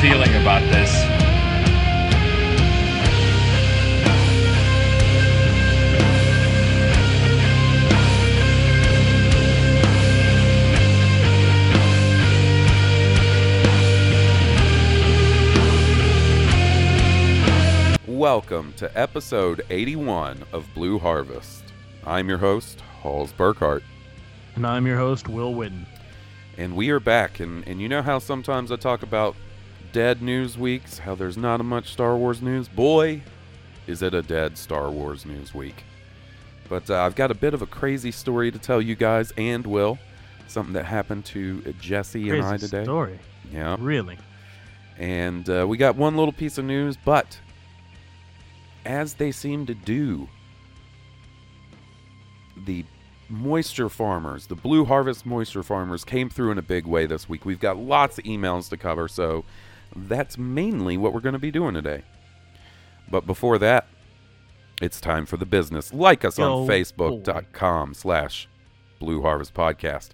Feeling about this. Welcome to episode 81 of Blue Harvest. I'm your host, Halls Burkhart, And I'm your host, Will Whitten. and we are back. And, and you know how sometimes I talk about dead news weeks, how there's not much Star Wars news? Boy, is it a dead Star Wars news week. But uh, I've got a bit of a crazy story to tell you guys and Will. Something that happened to Jesse and I Crazy today. story. Yeah. Really? And uh, we got one little piece of news, but as they seem to do, the moisture farmers, the Blue Harvest moisture farmers, came through in a big way this week. We've got lots of emails to cover, so that's mainly what we're going to be doing today. But before that, it's time for the business. Like us on Yo, boy. Facebook.com slash Blue Harvest Podcast.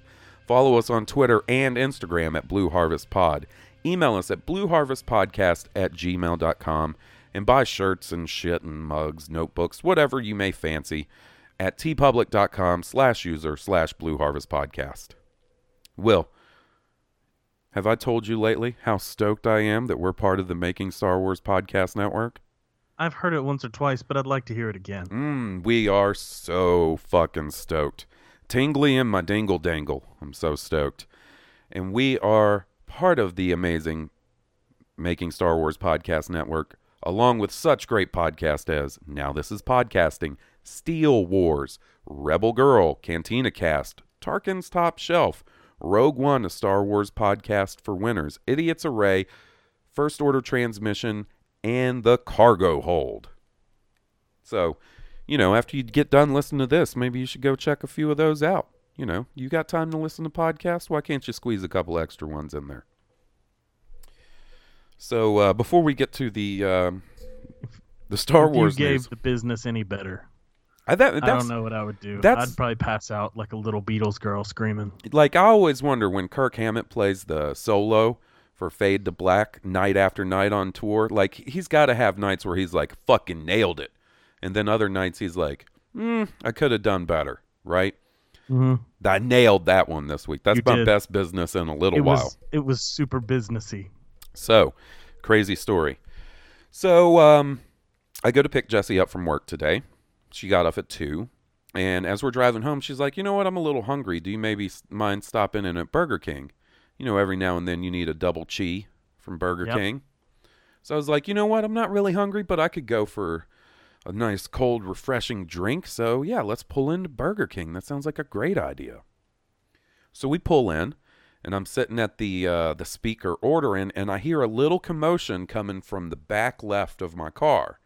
Follow us on Twitter and Instagram at Blue Harvest Pod. Email us at blueharvestpodcast at gmail.com and buy shirts and shit and mugs, notebooks, whatever you may fancy at teepublic.com slash user slash Blue Harvest Podcast. Will, have I told you lately how stoked I am that we're part of the Making Star Wars Podcast Network? I've heard it once or twice, but I'd like to hear it again. Mm, we are so fucking stoked. Tingly in my dingle dangle. I'm so stoked. And we are part of the amazing Making Star Wars Podcast Network, along with such great podcasts as Now This Is Podcasting, Steel Wars, Rebel Girl, Cantina Cast, Tarkin's Top Shelf, Rogue One, a Star Wars podcast for winners, Idiots Array, First Order Transmission, and The Cargo Hold. So, you know, after you get done listening to this, maybe you should go check a few of those out. You know, you got time to listen to podcasts? Why can't you squeeze a couple extra ones in there? So, uh, before we get to the um, the Star if Wars you gave news, the business any better, I, that, I don't know what I would do. I'd probably pass out like a little Beatles girl screaming. like I always wonder when Kirk Hammett plays the solo for Fade to Black night after night on tour. Like he's got to have nights where he's like fucking nailed it, and then other nights he's like, mm, I could have done better, right? Mhm. I nailed that one this week. That's You my did. best business in a little It while. was it was super businessy. So, crazy story. So, um, I go to pick Jesse up from work today. She got off at two, and as we're driving home, she's like, "You know what? I'm a little hungry. Do you maybe mind stopping in at Burger King? You know, every now and then you need a double chi from Burger Yep. King." So I was like, "You know what? I'm not really hungry, but I could go for a nice cold, refreshing drink. So yeah, let's pull into Burger King. That sounds like a great idea." So we pull in, and I'm sitting at the uh, the speaker ordering, and I hear a little commotion coming from the back left of my car.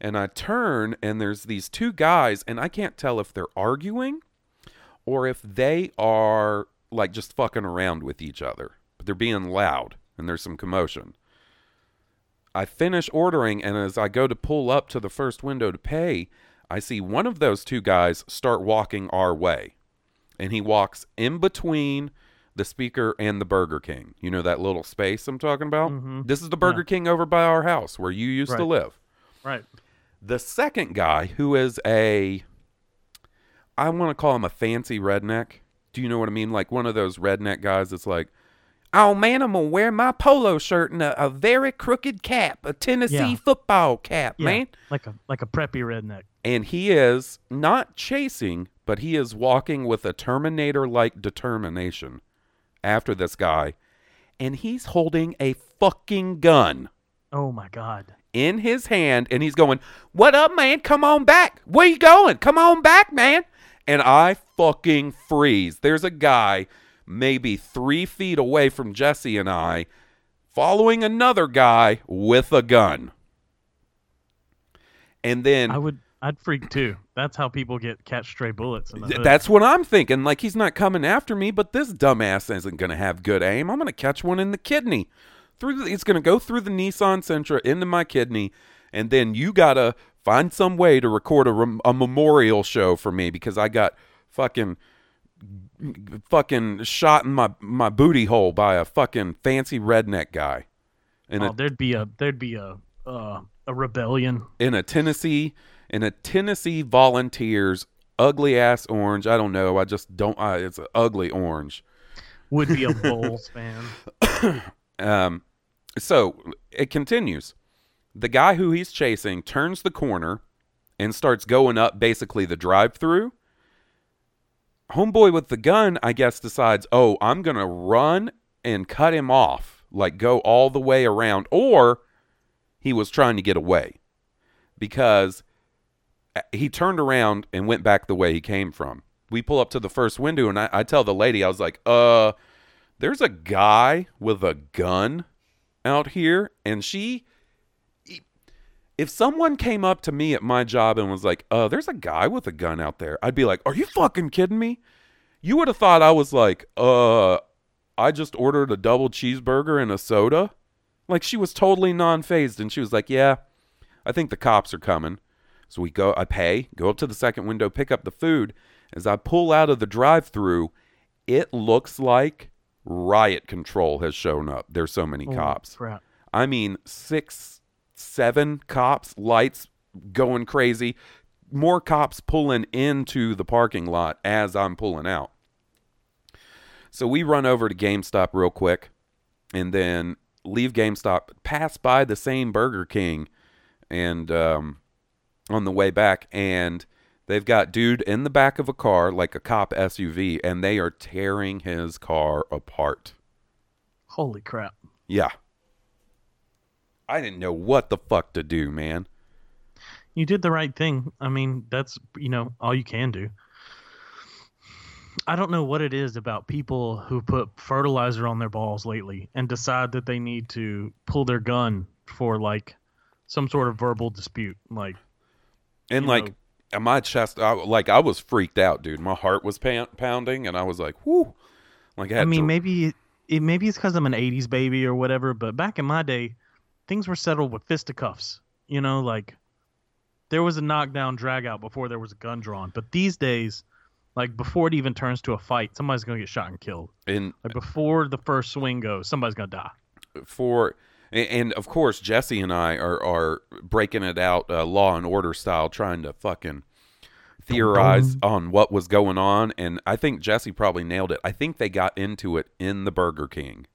And I turn, and there's these two guys, and I can't tell if they're arguing or if they are like just fucking around with each other. But they're being loud, and there's some commotion. I finish ordering, and as I go to pull up to the first window to pay, I see one of those two guys start walking our way. And he walks in between the speaker, and the Burger King. You know that little space I'm talking about? Mhm. This is the Burger Yeah. King over by our house where you used to live. Right. The second guy, who is a, I want to call him a fancy redneck. Do you know what I mean? Like one of those redneck guys that's like, oh man, I'm going to wear my polo shirt and a, a very crooked cap, a Tennessee Yeah. football cap, Yeah. man. Like a like a preppy redneck. And he is not chasing, but he is walking with a Terminator like determination after this guy. And he's holding a fucking gun Oh my god. In his hand and he's going, What up, man? Come on back. Where you going? Come on back, man. And I fucking freeze. There's a guy maybe three feet away from Jesse and I following another guy with a gun. And then I would I'd freak too. That's how people get catch stray bullets That's what I'm thinking. Like he's not coming after me, but this dumbass isn't going to have good aim. I'm going to catch one in the kidney. Through the, it's going to go through the Nissan Sentra into my kidney, and then you got to find some way to record a, rem- a memorial show for me because I got fucking fucking shot in my my booty hole by a fucking fancy redneck guy. In oh, a there'd be a there'd be a uh, a rebellion. in a Tennessee in a Tennessee Volunteers ugly ass orange. I don't know. I just don't. I, it's an ugly orange. Would be a Bulls fan. Um, so it continues. The guy who he's chasing turns the corner and starts going up basically the drive-through. Homeboy with the gun, I guess, decides, oh, I'm gonna run and cut him off, like go all the way around, or he was trying to get away because uh, he turned around and went back the way he came from. We pull up to the first window, and I, I tell the lady, I was like, uh, there's a guy with a gun out here, and she. If someone came up to me at my job and was like, uh, there's a guy with a gun out there, I'd be like, are you fucking kidding me? You would have thought I was like, uh, I just ordered a double cheeseburger and a soda. Like she was totally non phased, and she was like, yeah, I think the cops are coming. So we go, I pay, go up to the second window, pick up the food. As I pull out of the drive through, it looks like riot control has shown up. There's so many Holy cops. Crap. I mean, six, seven cops, lights going crazy, more cops pulling into the parking lot as I'm pulling out. So we run over to GameStop real quick and then leave GameStop, pass by the same Burger King and um, on the way back and they've got dude in the back of a car like a cop SUV and they are tearing his car apart. Holy crap. Yeah. I didn't know what the fuck to do, man. You did the right thing. I mean, that's you know all you can do. I don't know what it is about people who put fertilizer on their balls lately and decide that they need to pull their gun for like some sort of verbal dispute. Like, And like know- uh, my chest, I, like I was freaked out, dude. My heart was pan- pounding, and I was like, "Whoo!" Like I, I mean, to- maybe it, it maybe it's because I'm an '80s baby or whatever. But back in my day, things were settled with fisticuffs. You know, like there was a knockdown, drag out before there was a gun drawn. But these days, like before it even turns to a fight, somebody's gonna get shot and killed. and Like before the first swing goes, somebody's gonna die. for and, and of course Jesse and I are are breaking it out uh, law and order style, trying to fucking theorize on what was going on. And I think Jesse probably nailed it. I think they got into it in the Burger King.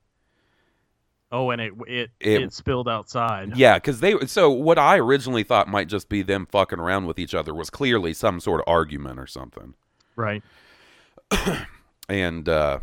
Oh, and it it It- it, spilled outside. Yeah, because they. So what I originally thought might just be them fucking around with each other was clearly some sort of argument or something. Right. And uh,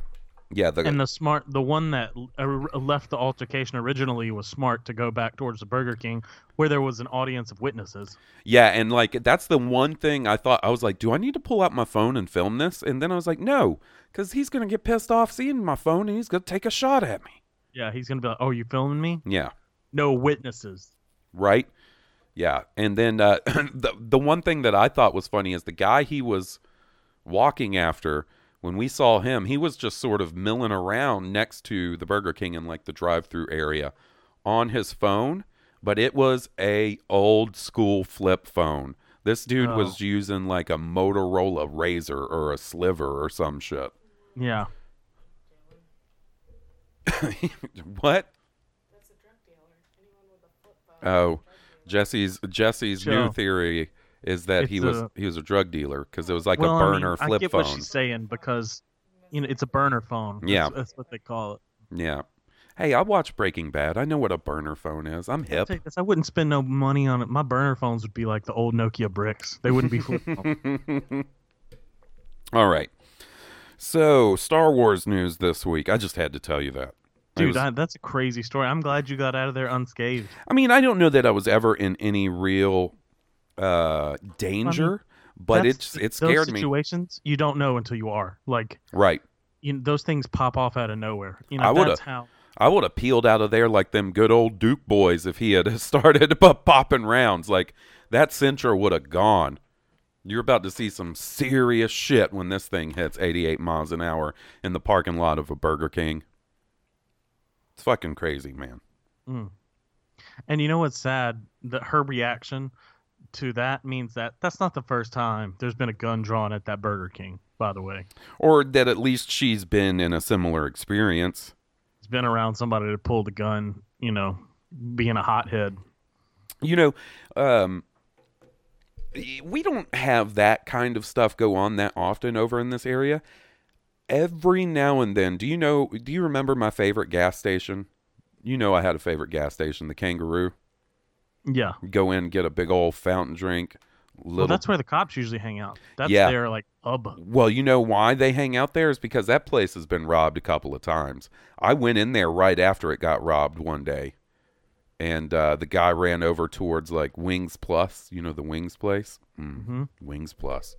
yeah, the And the smart, the one that uh, left the altercation originally was smart to go back towards the Burger King, where there was an audience of witnesses. Yeah, and like that's the one thing I thought I was like, do I need to pull out my phone and film this? And then I was like, no, because he's gonna get pissed off seeing my phone and he's gonna take a shot at me. Yeah, he's gonna be like, "Oh, you filming me? Yeah, No witnesses." right. Yeah, and then uh, the the one thing that I thought was funny is the guy he was walking after. When we saw him, he was just sort of milling around next to the Burger King in like the drive-through area on his phone, but it was a old school flip phone. This dude was oh. using like a Motorola Razor or a Sliver or some shit. Yeah. what? Oh, Jesse's Jesse's new theory is that he was a- he was a drug dealer because it was like well, a I mean, burner I flip get phone. what she's saying because you know it's a burner phone. That's- Yeah. that's, what they call it. Yeah. Hey, I watched Breaking Bad. I know what a burner phone is. I'm hip. I wouldn't spend no money on it. My burner phones would be like the old Nokia bricks. They wouldn't be flip phones. All right. So, Star Wars news this week. I just had to tell you that. Dude, was- I, that's a crazy story. I'm glad you got out of there unscathed. I mean, I don't know that I was ever in any real uh danger, but it's it scared me. situations you don't know until you are. Like Right. you know, those things pop off out of nowhere. You know, I that's how. I would have peeled out of there like them good old Duke boys if he had started popping rounds. Like that Sentra would have gone. You're about to see some serious shit when this thing hits 88 miles an hour in the parking lot of a Burger King. It's fucking crazy, man. Mm. And you know what's sad? That her reaction to that means that that's not the first time there's been a gun drawn at that Burger King. By the way, Or that at least she's been in a similar experience. it's been around somebody to pull the gun. You know, being a hothead. You know, um, we don't have that kind of stuff go on that often over in this area. Every now and then, do you know? Do you remember my favorite gas station? You know, I had a favorite gas station, the Kangaroo. Yeah. Go in, get a big old fountain drink. Little, Well, that's where the cops usually hang out. That's Yeah. their like hub. Well, you know why they hang out there is because that place has been robbed a couple of times. I went in there right after it got robbed one day, and uh, the guy ran over towards like Wings Plus. You know the Wings place, mm. hmm Wings Plus.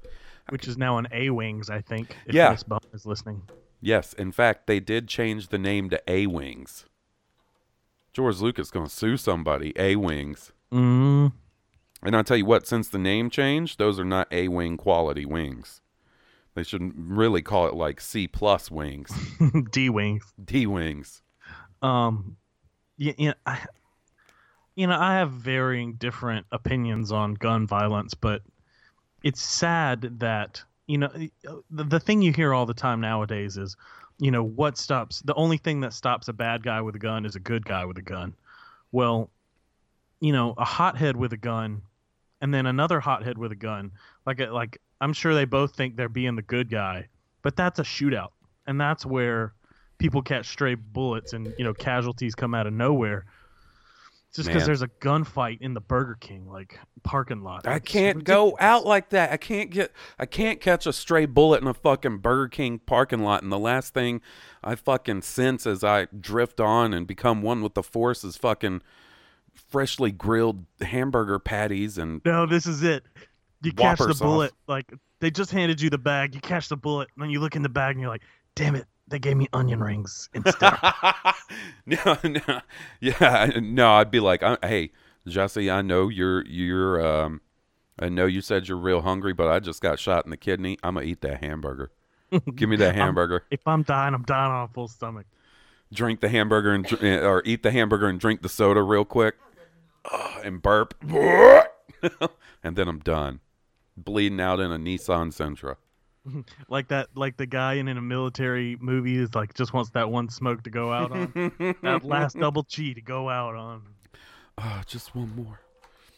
which is now an A Wings, I think. If Yeah. Bum is listening. Yes, in fact, they did change the name to A Wings. George Lucas gonna sue somebody. A Wings. Mm. And I'll tell you what, since the name changed, those are not A Wing quality wings. They should really call it like C plus wings, D Wings. D wings. Um, you, you, know, I, you know, I have varying different opinions on gun violence, but it's sad that you know the, the thing you hear all the time nowadays is, you know, what stops the only thing that stops a bad guy with a gun is a good guy with a gun. Well, you know, a hothead with a gun, and then another hothead with a gun, like a, like I'm sure they both think they're being the good guy, but that's a shootout, and that's where people catch stray bullets and you know casualties come out of nowhere. Just because there's a gunfight in the Burger King like parking lot. I can't go out like that. I can't get I can't catch a stray bullet in a fucking Burger King parking lot and the last thing I fucking sense as I drift on and become one with the force is fucking freshly grilled hamburger patties and No, this is it. You catch the sauce. bullet. Like they just handed you the bag. You catch the bullet, and then you look in the bag and you're like, "Damn it, they gave me onion rings instead." no, no, yeah, no. I'd be like, hey, Jesse, I know you're you're um, I know you said you're real hungry, but I just got shot in the kidney. I'm gonna eat that hamburger. Give me that hamburger. if I'm dying, I'm dying on a full stomach. drink the hamburger and eh, or eat the hamburger and drink the soda real quick, Ugh, and burp, and then I'm done, bleeding out in a Nissan Sentra. Like that, like the guy in, in a military movie is like just wants that one smoke to go out on, that last double chi to go out on. Oh, just one more.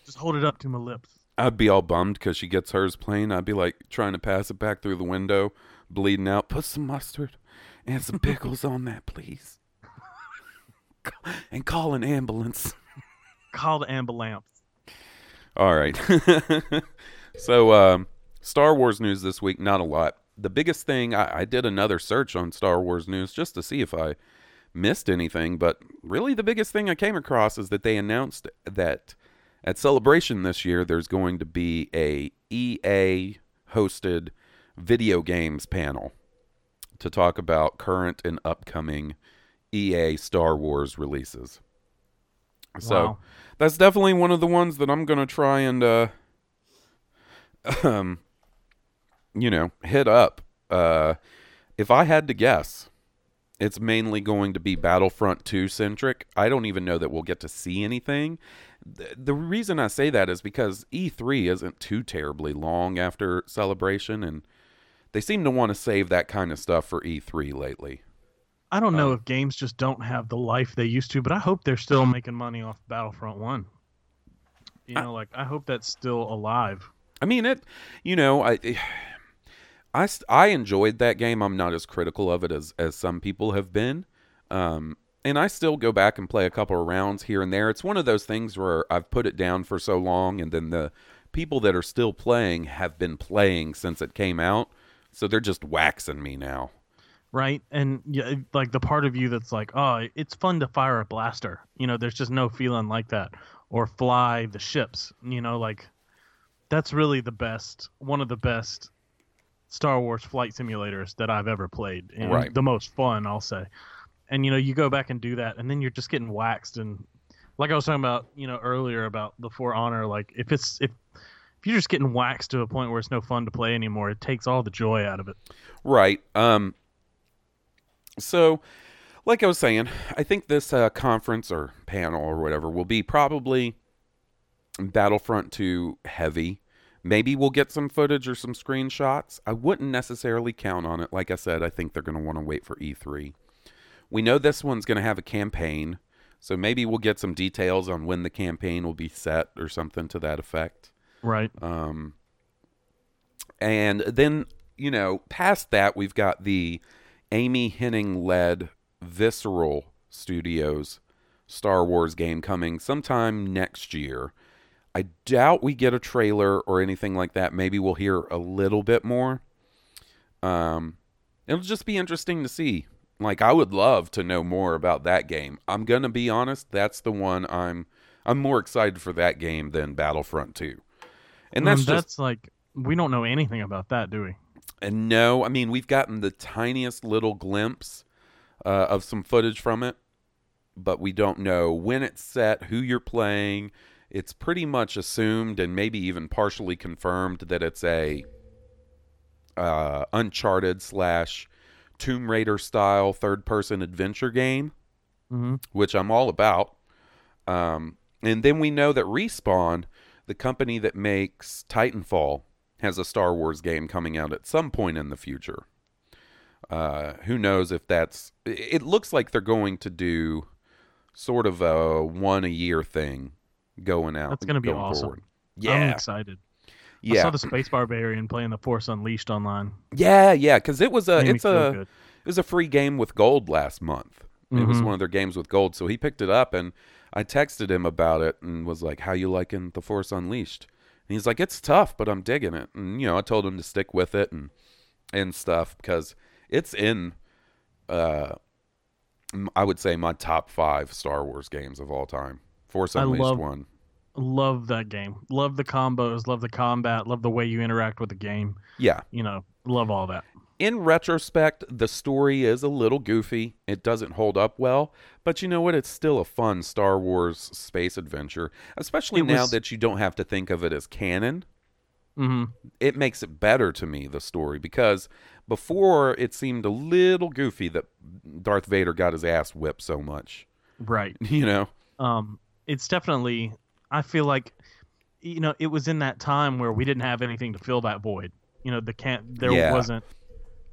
Just hold it up to my lips. I'd be all bummed because she gets hers plain. I'd be like trying to pass it back through the window, bleeding out. Put some mustard and some pickles on that, please. And call an ambulance. Call the ambulance. All right. so, um, Star Wars news this week, not a lot. The biggest thing, I, I did another search on Star Wars news just to see if I missed anything, but really the biggest thing I came across is that they announced that at Celebration this year, there's going to be a EA hosted video games panel to talk about current and upcoming EA Star Wars releases. So Wow. that's definitely one of the ones that I'm gonna try and uh um you know, hit up. Uh if I had to guess, it's mainly going to be Battlefront 2 centric. I don't even know that we'll get to see anything. The, the reason I say that is because E3 isn't too terribly long after celebration and they seem to want to save that kind of stuff for E3 lately. I don't know Um, if games just don't have the life they used to, but I hope they're still making money off Battlefront One. You I- know, like I hope that's still alive. I mean it. You know, I, I, I enjoyed that game. I'm not as critical of it as as some people have been. Um, and I still go back and play a couple of rounds here and there. It's one of those things where I've put it down for so long, and then the people that are still playing have been playing since it came out, so they're just waxing me now. Right? And yeah, like the part of you that's like, oh, it's fun to fire a blaster. You know, there's just no feeling like that. Or fly the ships. You know, like that's really the best, one of the best Star Wars flight simulators that I've ever played. And Right. The most fun, I'll say. And you know, you go back and do that, and then you're just getting waxed. And like I was talking about, you know, earlier about the For Honor, like if it's if if you're just getting waxed to a point where it's no fun to play anymore, it takes all the joy out of it. Right. Um. So, like I was saying, I think this uh, conference or panel or whatever will be probably Battlefront 2 heavy. Maybe we'll get some footage or some screenshots. I wouldn't necessarily count on it. Like I said, I think they're going to want to wait for E3. We know this one's going to have a campaign, so maybe we'll get some details on when the campaign will be set or something to that effect. Right. Um, and then, you know, past that, we've got the Amy Hennig led Visceral Studios Star Wars game coming sometime next year. I doubt we get a trailer or anything like that. Maybe we'll hear a little bit more. Um, it'll just be interesting to see. Like, I would love to know more about that game. I'm gonna be honest. That's the one I'm. I'm more excited for that game than Battlefront 2. And that's Um, just that's like we don't know anything about that, do we? And no, I mean we've gotten the tiniest little glimpse uh, of some footage from it, but we don't know when it's set, who you're playing. It's pretty much assumed and maybe even partially confirmed that it's a uh, Uncharted slash Tomb Raider style third person adventure game, Mm-hmm. which I'm all about. Um, and then we know that Respawn, the company that makes Titanfall, has a Star Wars game coming out at some point in the future. Uh, who knows if that's? It looks like they're going to do sort of a one a year thing going out. That's gonna be going awesome. Forward. I'm Yeah, excited. I yeah, saw the Space Barbarian playing the Force Unleashed online. yeah, yeah. Because it was a Made it's a good. it was a free game with gold last month. It was Mhm. one of their games with gold, so he picked it up, and I texted him about it and was like, "How you liking the Force Unleashed?" And he's like, "It's tough, but I'm digging it." And you know, I told him to stick with it and and stuff because it's in, uh, I would say my top five Star Wars games of all time. Force I Unleashed love- one. Love that game. Love the combos. Love the combat. Love the way you interact with the game. Yeah. You know, love all that. In retrospect, the story is a little goofy. It doesn't hold up well, but you know what? It's still a fun Star Wars space adventure, especially It now that you don't have to think of it as canon. hmm It makes it better to me, the story, because before it seemed a little goofy that Darth Vader got his ass whipped so much. Right. You know? Um, it's definitely. I feel like, you know, it was in that time where we didn't have anything to fill that void. You know, the can't, there Yeah. wasn't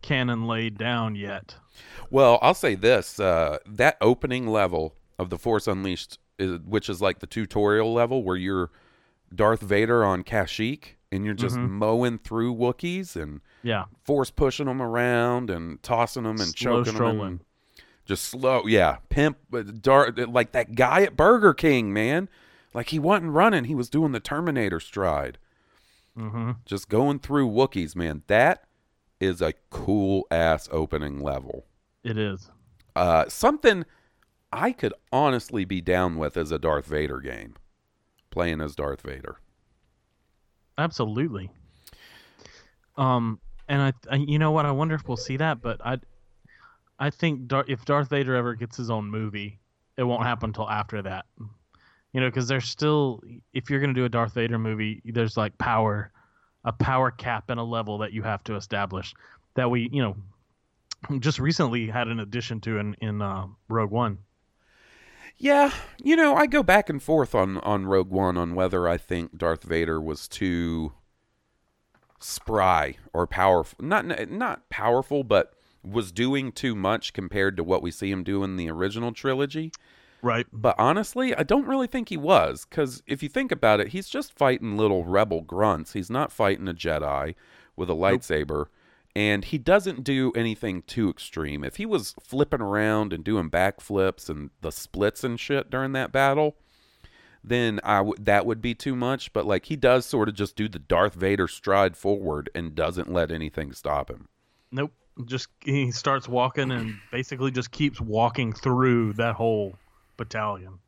canon laid down yet. Well, I'll say this: uh, that opening level of the Force Unleashed, is, which is like the tutorial level where you're Darth Vader on Kashyyyk and you're just Mhm. mowing through Wookiees and Yeah. force pushing them around and tossing them and Slow choking them. And just slow, yeah. Pimp, uh, Darth, like that guy at Burger King, man. Like he wasn't running; he was doing the Terminator stride, Mm-hmm. just going through Wookiees, man. That is a cool ass opening level. It is. Uh, something I could honestly be down with as a Darth Vader game, playing as Darth Vader. Absolutely. Um, and I, I, you know what? I wonder if we'll see that, but I, I think Dar- if Darth Vader ever gets his own movie, it won't happen until after that. You know, because there's still, if you're gonna do a Darth Vader movie, there's like power, a power cap and a level that you have to establish. That we, you know, just recently had an addition to in in uh, Rogue One. Yeah, you know, I go back and forth on on Rogue One on whether I think Darth Vader was too spry or powerful. Not not powerful, but was doing too much compared to what we see him do in the original trilogy. Right. But honestly, I don't really think he was, because if you think about it, he's just fighting little rebel grunts. He's not fighting a Jedi with a lightsaber, and he doesn't do anything too extreme. If he was flipping around and doing backflips and the splits and shit during that battle, then I w- that would be too much. But like he does sort of just do the Darth Vader stride forward and doesn't let anything stop him. Nope. Just he starts walking and basically just keeps walking through that whole battalion.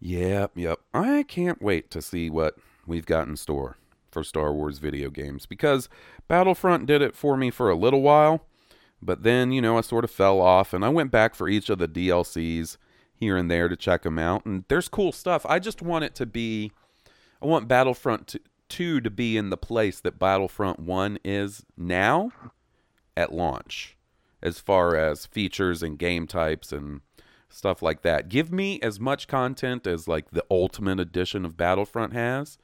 Yep, yep. I can't wait to see what we've got in store for Star Wars video games because Battlefront did it for me for a little while, but then, you know, I sort of fell off and I went back for each of the DLCs here and there to check them out. And there's cool stuff. I just want it to be, I want Battlefront 2 to be in the place that Battlefront 1 is now at launch as far as features and game types and stuff like that. Give me as much content as like the ultimate edition of Battlefront has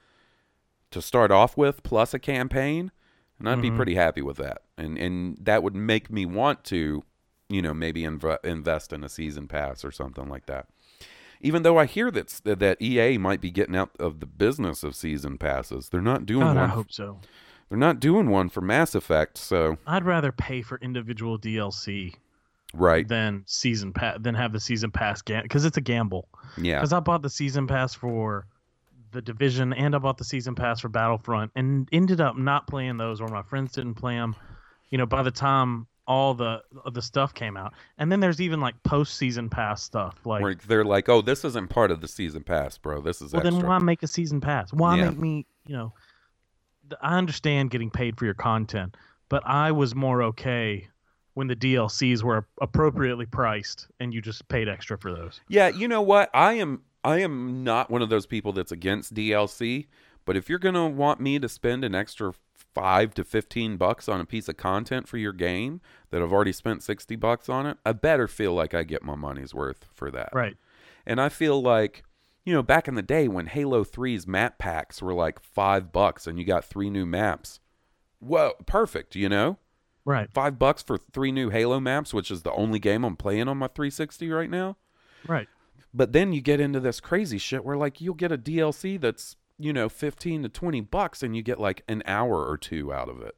to start off with plus a campaign and I'd be mm-hmm. pretty happy with that. And and that would make me want to, you know, maybe inv- invest in a season pass or something like that. Even though I hear that that EA might be getting out of the business of season passes. They're not doing God, I hope so. They're not doing one for Mass Effect, so I'd rather pay for individual DLC right. than season pass than have the season pass because it's a gamble. Yeah. Because I bought the season pass for the division and I bought the season pass for Battlefront and ended up not playing those or my friends didn't play them. You know, by the time all the the stuff came out, and then there's even like post season pass stuff. Like, Where they're like, "Oh, this isn't part of the season pass, bro. This is well, extra." then why make a season pass? Why Yeah. make me? You know, I understand getting paid for your content, but I was more okay when the DLCs were appropriately priced and you just paid extra for those. Yeah, you know what? I am I am not one of those people that's against DLC, but if you're going to want me to spend an extra 5 to 15 bucks on a piece of content for your game that I've already spent 60 bucks on it, I better feel like I get my money's worth for that. Right. And I feel like you know, back in the day when Halo 3's map packs were like 5 bucks and you got 3 new maps. Whoa, perfect, you know? Right. Five bucks for three new Halo maps, which is the only game I'm playing on my 360 right now. Right. But then you get into this crazy shit where like you'll get a DLC that's, you know, 15 to 20 bucks and you get like an hour or two out of it.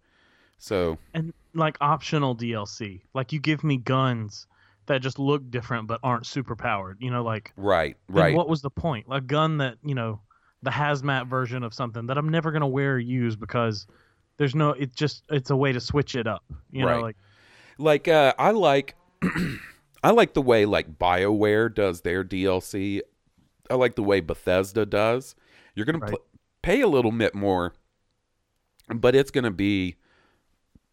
So, and like optional DLC. Like you give me guns that just look different but aren't super powered. You know, like right, right. What was the point? A gun that you know, the hazmat version of something that I'm never gonna wear or use because there's no. It just it's a way to switch it up. You Right. know, like like uh I like I like the way like BioWare does their DLC. I like the way Bethesda does. You're going Right. to pay a little bit more but it's going to be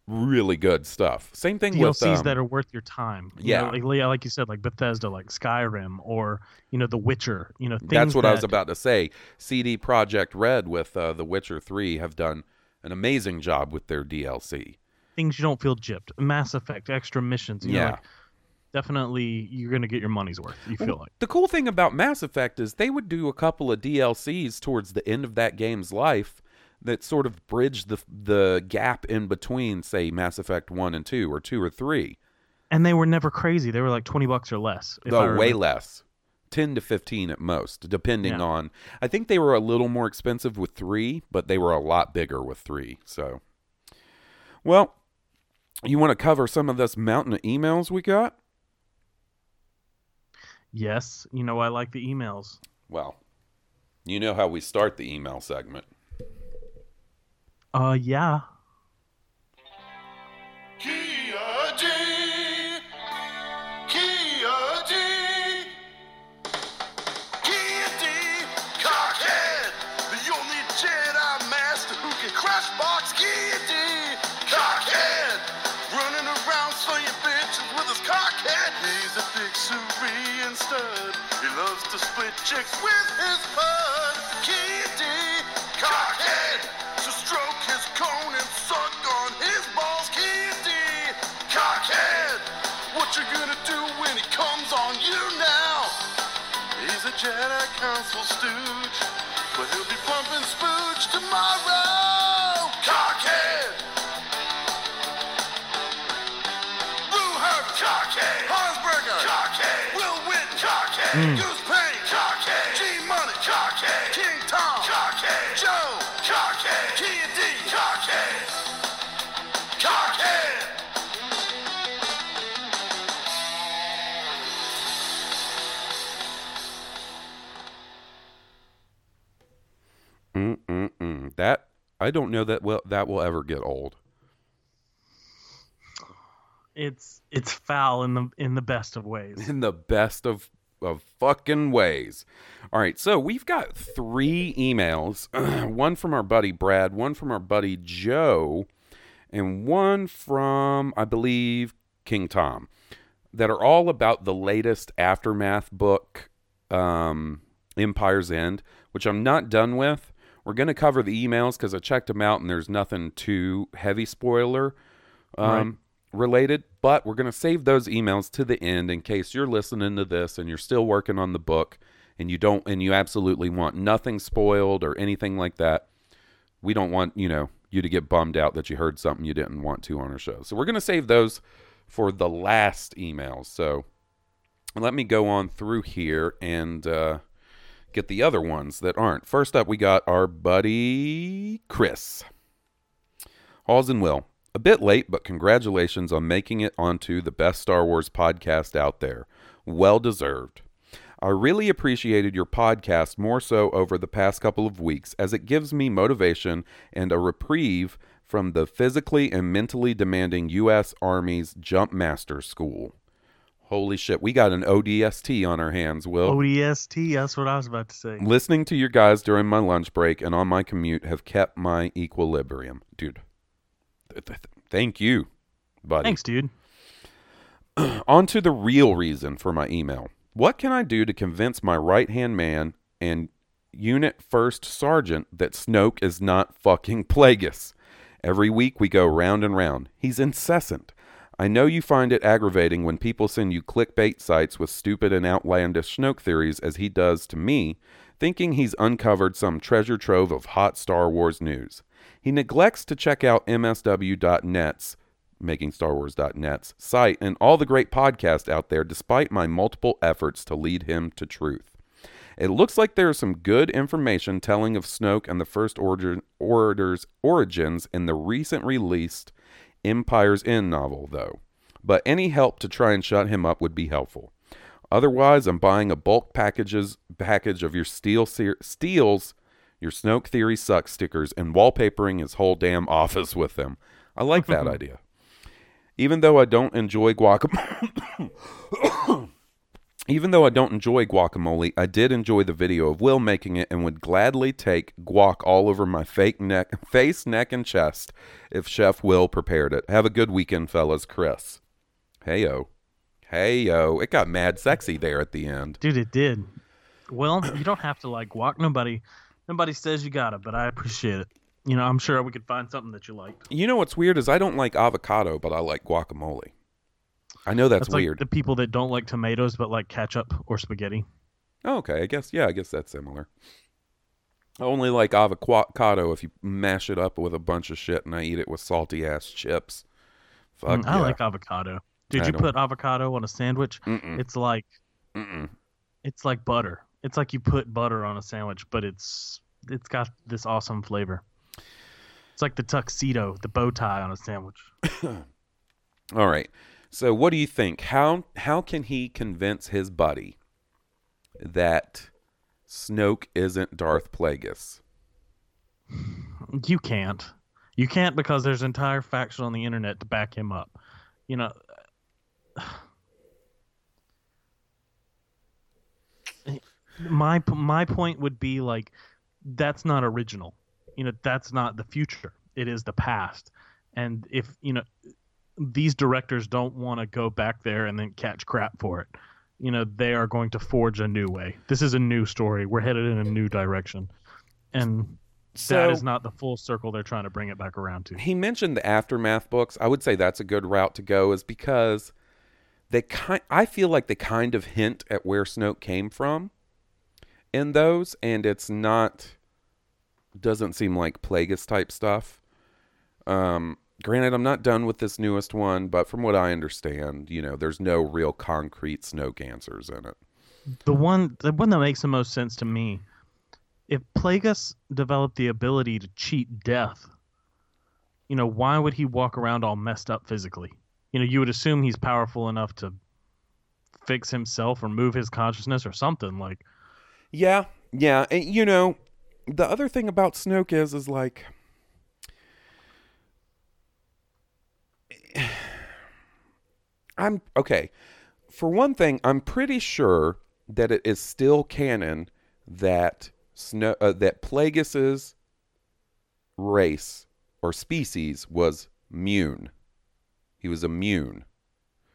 really good stuff. Same thing with DLCs um, that are worth your time. You yeah. know, like, like you said, like Bethesda, like Skyrim, or you know, The Witcher. You know, things That's what I was about to say. CD Projekt Red with uh, The Witcher 3 have done an amazing job with their DLC. Things you don't feel gypped. Mass Effect, extra missions. Yeah. like, definitely, you're gonna get your money's worth. You feel like. The cool thing about Mass Effect is they would do a couple of DLCs towards the end of that game's life that sort of bridge the the gap in between, say, Mass Effect 1 and 2 or 2 or 3. And they were never crazy. They were like twenty bucks or less. if oh, No, way less. 10 to 15 at most, depending Yeah. on. I think they were a little more expensive with 3, but they were a lot bigger with 3. So, well, you want to cover some of this mountain of emails we got? Yes, you know I like the emails. Well, you know how we start the email segment. Uh, yeah. Loves to split chicks with his bud. Kia Cockhead. To stroke his cone and suck on his balls. D. Cockhead. What you gonna do when he comes on you now? He's a Jedi Council stooge, but he'll be pumping spooge tomorrow. Cockhead. Mm. Goose Payne, G Money, King Tom, Joe, Key and D, Cockhead. Mm-mm-mm. That I don't know that will that will ever get old. It's it's foul in the in the best of ways. in the best of of fucking ways. All right, so we've got three emails. one from our buddy Brad, one from our buddy Joe, and one from I believe King Tom that are all about the latest aftermath book um Empire's End, which I'm not done with. We're going to cover the emails cuz I checked them out and there's nothing too heavy spoiler um related, but we're going to save those emails to the end in case you're listening to this and you're still working on the book and you don't and you absolutely want nothing spoiled or anything like that. We don't want, you know, you to get bummed out that you heard something you didn't want to on our show. So we're going to save those for the last emails. So let me go on through here and uh, get the other ones that aren't. First up, we got our buddy Chris. Halls and Will. A bit late, but congratulations on making it onto the best Star Wars podcast out there. Well deserved. I really appreciated your podcast more so over the past couple of weeks as it gives me motivation and a reprieve from the physically and mentally demanding U.S. Army's Jump Master School. Holy shit, we got an ODST on our hands, Will. ODST, that's what I was about to say. Listening to your guys during my lunch break and on my commute have kept my equilibrium. Dude, th- th- thank you, buddy. Thanks, dude. On to the real reason for my email. What can I do to convince my right hand man and unit first sergeant that Snoke is not fucking Plagueis? Every week we go round and round. He's incessant. I know you find it aggravating when people send you clickbait sites with stupid and outlandish Snoke theories as he does to me, thinking he's uncovered some treasure trove of hot Star Wars news. He neglects to check out MSW.net's MakingStarWars.net's site and all the great podcasts out there despite my multiple efforts to lead him to truth. It looks like there is some good information telling of Snoke and the First Order, Order's origins in the recent released Empire's End novel, though. But any help to try and shut him up would be helpful. Otherwise, I'm buying a bulk packages package of your steel se- steals, your Snoke Theory sucks stickers, and wallpapering his whole damn office with them. I like that idea. Even though I don't enjoy guacamole, even though I don't enjoy guacamole, I did enjoy the video of Will making it and would gladly take guac all over my fake neck, face, neck, and chest if Chef Will prepared it. Have a good weekend, fellas. Chris. Hey yo, hey yo, it got mad sexy there at the end. Dude, it did. Well, you don't have to like walk nobody. Nobody says you got it, but I appreciate it. You know, I'm sure we could find something that you liked. You know what's weird is I don't like avocado, but I like guacamole. I know that's, like weird. the people that don't like tomatoes but like ketchup or spaghetti. Oh, okay, I guess yeah, I guess that's similar. I only like avocado if you mash it up with a bunch of shit and I eat it with salty ass chips. Fuck Mm, I yeah. like avocado. Did I you don't- put avocado on a sandwich? Mm-mm. It's like Mm-mm. it's like butter. It's like you put butter on a sandwich, but it's it's got this awesome flavor. It's like the tuxedo, the bow tie on a sandwich. All right. So what do you think? How how can he convince his buddy that Snoke isn't Darth Plagueis? You can't. You can't because there's entire faction on the internet to back him up. You know, my my point would be like that's not original. You know, that's not the future. It is the past. And if, you know, these directors don't want to go back there and then catch crap for it. You know, they are going to forge a new way. This is a new story. We're headed in a new direction. And So that is not the full circle they're trying to bring it back around to. he mentioned the aftermath books. I would say that's a good route to go, is because they kind. I feel like they kind of hint at where Snoke came from in those, and it's not. Doesn't seem like Plagueis type stuff. Um, granted, I'm not done with this newest one, but from what I understand, you know, there's no real concrete Snoke answers in it. the one the one that makes the most sense to me if plagueis developed the ability to cheat death you know why would he walk around all messed up physically you know you would assume he's powerful enough to fix himself or move his consciousness or something like Yeah, yeah. And, you know, the other thing about Snoke is, is like, I'm okay. For one thing, I'm pretty sure that it is still canon that Snow uh, that Plagueis's race or species was Muun. He was immune.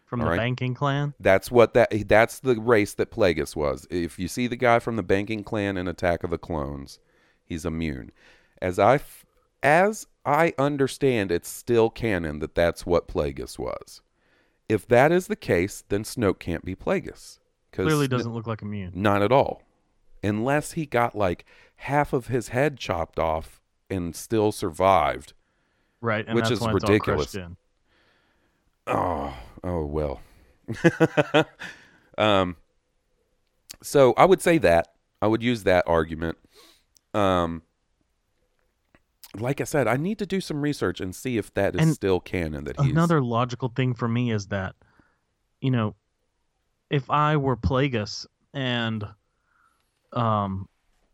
From All the right. banking clan That's what that that's the race that Plagueis was. If you see the guy from the banking clan in Attack of the Clones, he's immune. As I as I understand, it's still canon that that's what Plagueis was. If that is the case, then Snoke can't be Plagueis. clearly doesn't look like immune Not at all. Unless he got like half of his head chopped off and still survived. right and which that's is ridiculous. Oh, oh well. um so I would say that. I would use that argument. Um like I said, I need to do some research and see if that is And still canon that he's another logical thing for me is that you know if i were plagueis and um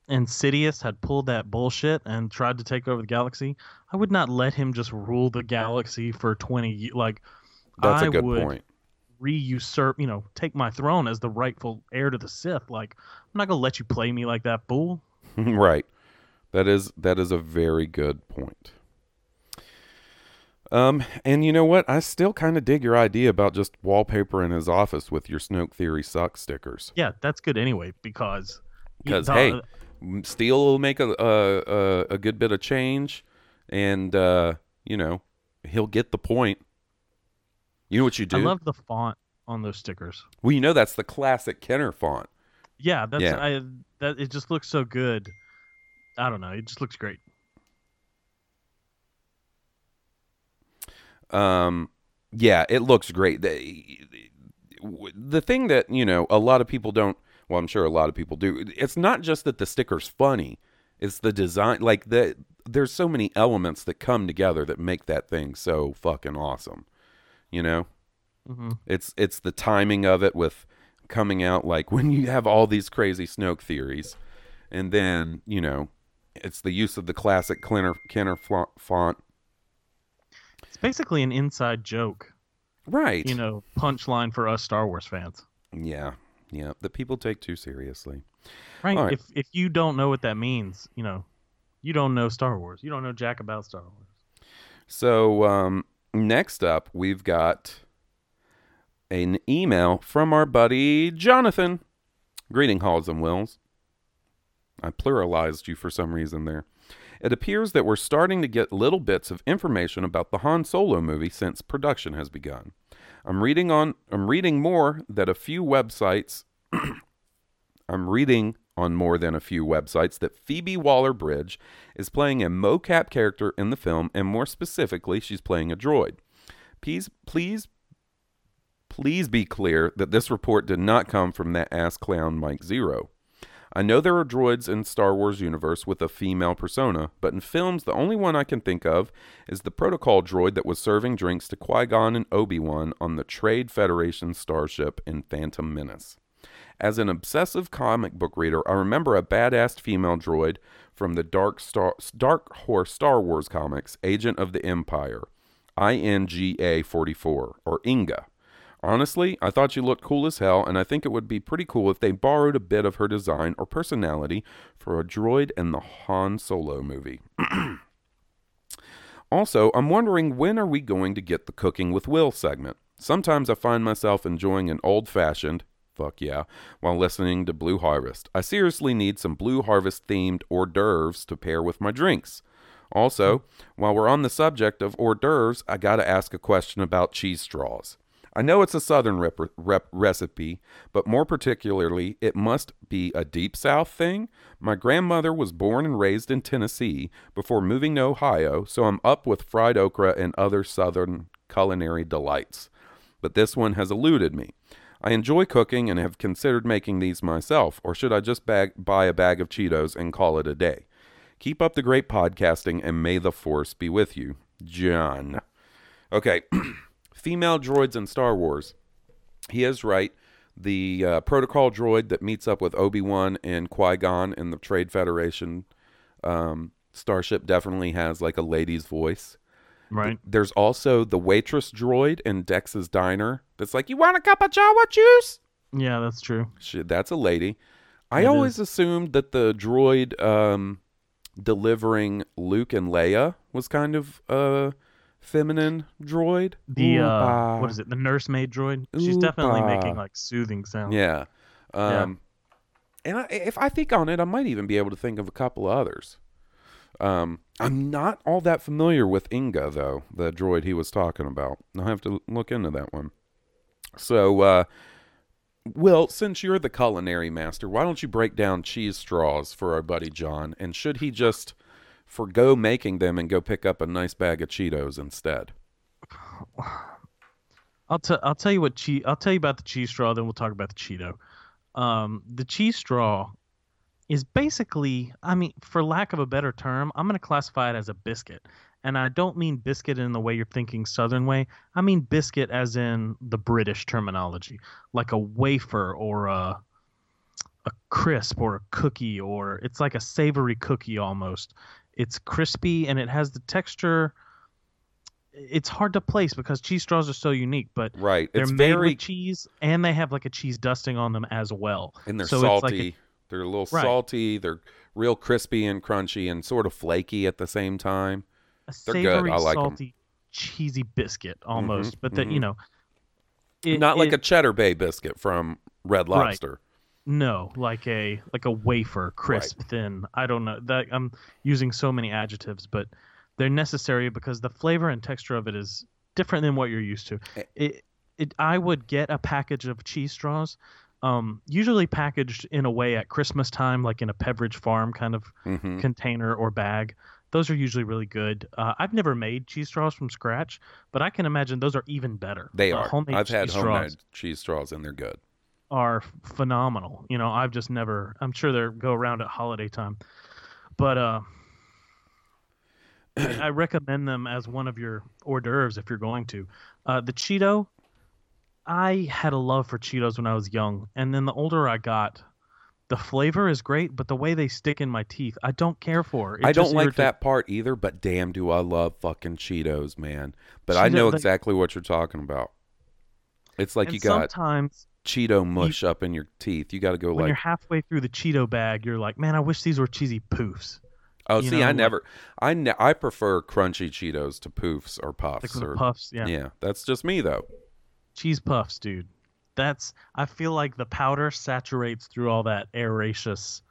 and Sidious had pulled that bullshit and tried to take over the galaxy, I would not let him just rule the galaxy for 20 years. Like, That's I a good would point. re-usurp, you know, take my throne as the rightful heir to the Sith. Like, I'm not gonna let you play me like that, fool. right. That is that is a very good point. Um, and you know what? I still kind of dig your idea about just wallpaper in his office with your Snoke Theory suck stickers. Yeah, that's good anyway because Because hey, m- steel will make a, a a a good bit of change, and uh, you know he'll get the point. You know what you do? I love the font on those stickers. well, you know that's the classic Kenner font. Yeah, that's Yeah. I that it just looks so good. I don't know, it just looks great. Um, yeah, it looks great. The, the thing that you know a lot of people don't. Well, I'm sure a lot of people do. It's not just that the sticker's funny; it's the design. Like the there's so many elements that come together that make that thing so fucking awesome. You know, hmm it's it's the timing of it with coming out like when you have all these crazy Snoke theories, and then you know, it's the use of the classic Kenner Kenner font-. It's basically an inside joke, Right. you know, punchline for us Star Wars fans. Yeah, yeah, that people take too seriously. Right? Right. If if you don't know what that means, you know, you don't know Star Wars. You don't know jack about Star Wars. So um, next up, we've got an email from our buddy Jonathan. Greeting, Hawes and Wills. I pluralized you for some reason there. It appears that we're starting to get little bits of information about the Han Solo movie since production has begun. I'm reading on I'm reading more that a few websites I'm reading on more than a few websites that Phoebe Waller Bridge is playing a mocap character in the film, and more specifically, she's playing a droid. Please, please, please be clear that this report did not come from that ass clown Mike Zeroh. I know there are droids in Star Wars universe with a female persona, but in films, the only one I can think of is the protocol droid that was serving drinks to Qui Gon and Obi Wan on the Trade Federation starship in Phantom Menace. As an obsessive comic book reader, I remember a badass female droid from the Dark Star Dark Horse Star Wars comics, Agent of the Empire, INGA 44 or Inga. Honestly, I thought she looked cool as hell, and I think it would be pretty cool if they borrowed a bit of her design or personality for a droid in the Han Solo movie. Also, I'm wondering when are we going to get the Cooking with Will segment? Sometimes I find myself enjoying an old fashioned, fuck yeah, while listening to Blue Harvest. I seriously need some Blue Harvest themed hors d'oeuvres to pair with my drinks. Also, while we're on the subject of hors d'oeuvres, I gotta ask a question about cheese straws. I know it's a southern rep- rep- recipe, but more particularly, it must be a deep south thing. My grandmother was born and raised in Tennessee before moving to Ohio, so I'm up with fried okra and other southern culinary delights. But this one has eluded me. I enjoy cooking and have considered making these myself, or should I just bag, buy a bag of Cheetos and call it a day? Keep up the great podcasting and may the force be with you. John. Okay. Female droids in Star Wars. He is right. The uh, protocol droid that meets up with Obi Wan and Qui Gon in the Trade Federation um, starship definitely has like a lady's voice. Right. There's also the waitress droid in Dex's Diner that's like, You want a cup of Jawa juice? Yeah, that's true. She, that's a lady. I It always is. assumed that the droid um, delivering Luke and Leia was kind of a feminine droid. The uh, what is it? The nursemaid droid. She's definitely making like soothing sounds. Yeah. Yeah. Um, And I, if I think on it, I might even be able to think of a couple of others. Um, I'm not all that familiar with Inga, though, the droid he was talking about. I'll have to look into that one. So, uh, Will, since you're the culinary master, why don't you break down cheese straws for our buddy John? And should he just forgo making them and go pick up a nice bag of Cheetos instead? I'll tell I'll tell you what cheese I'll tell you about the cheese straw, then we'll talk about the Cheeto. Um, the cheese straw is basically, I mean, for lack of a better term, I'm going to classify it as a biscuit. And I don't mean biscuit in the way you're thinking Southern way. I mean biscuit as in the British terminology, like a wafer or a a crisp or a cookie or it's like a savory cookie almost. It's crispy and it has the texture. It's hard to place because cheese straws are so unique, but Right. they're It's made very with cheese and they have like a cheese dusting on them as well. and they're so salty. It's like a, they're a little Right. salty. They're real crispy and crunchy and sort of flaky at the same time. a they're good. savory, I like salty, cheesy biscuit almost, but that mhm. you know, it, Not like it- a Cheddar Bay biscuit from Red Right. Lobster. no, like a like a wafer, crisp, thin. I don't know that I'm using so many adjectives, but they're necessary because the flavor and texture of it is different than what you're used to. Eh. It, it I would get a package of cheese straws. Um, usually packaged in a way at Christmas time, like in a Pepperidge Farm kind of hmm container or bag. Those are usually really good. Uh, I've never made cheese straws from scratch, but I can imagine those are even better. They Uh, are. Homemade I've had cheese homemade straws cheese straws and they're good. are phenomenal. You know, I've just never. I'm sure they go around at holiday time, but uh, I, I recommend them as one of your hors d'oeuvres if you're going to. Uh, the Cheeto, I had a love for Cheetos when I was young, and then the older I got, the flavor is great, but the way they stick in my teeth, I don't care for. It I don't like irritates- that part either, but damn, do I love fucking Cheetos, man. But I Cheeto- know they- exactly what you're talking about. It's like and you got sometimes Cheeto mush up in your teeth. You got to go when like, you're halfway through the Cheeto bag, you're like, man, I wish these were cheesy poofs. oh, you see, know, I like- never, I ne- I prefer crunchy Cheetos to poofs or puffs or puffs, yeah. yeah. That's just me though. Cheese puffs, dude. That's I feel like the powder saturates through all that aeraceous,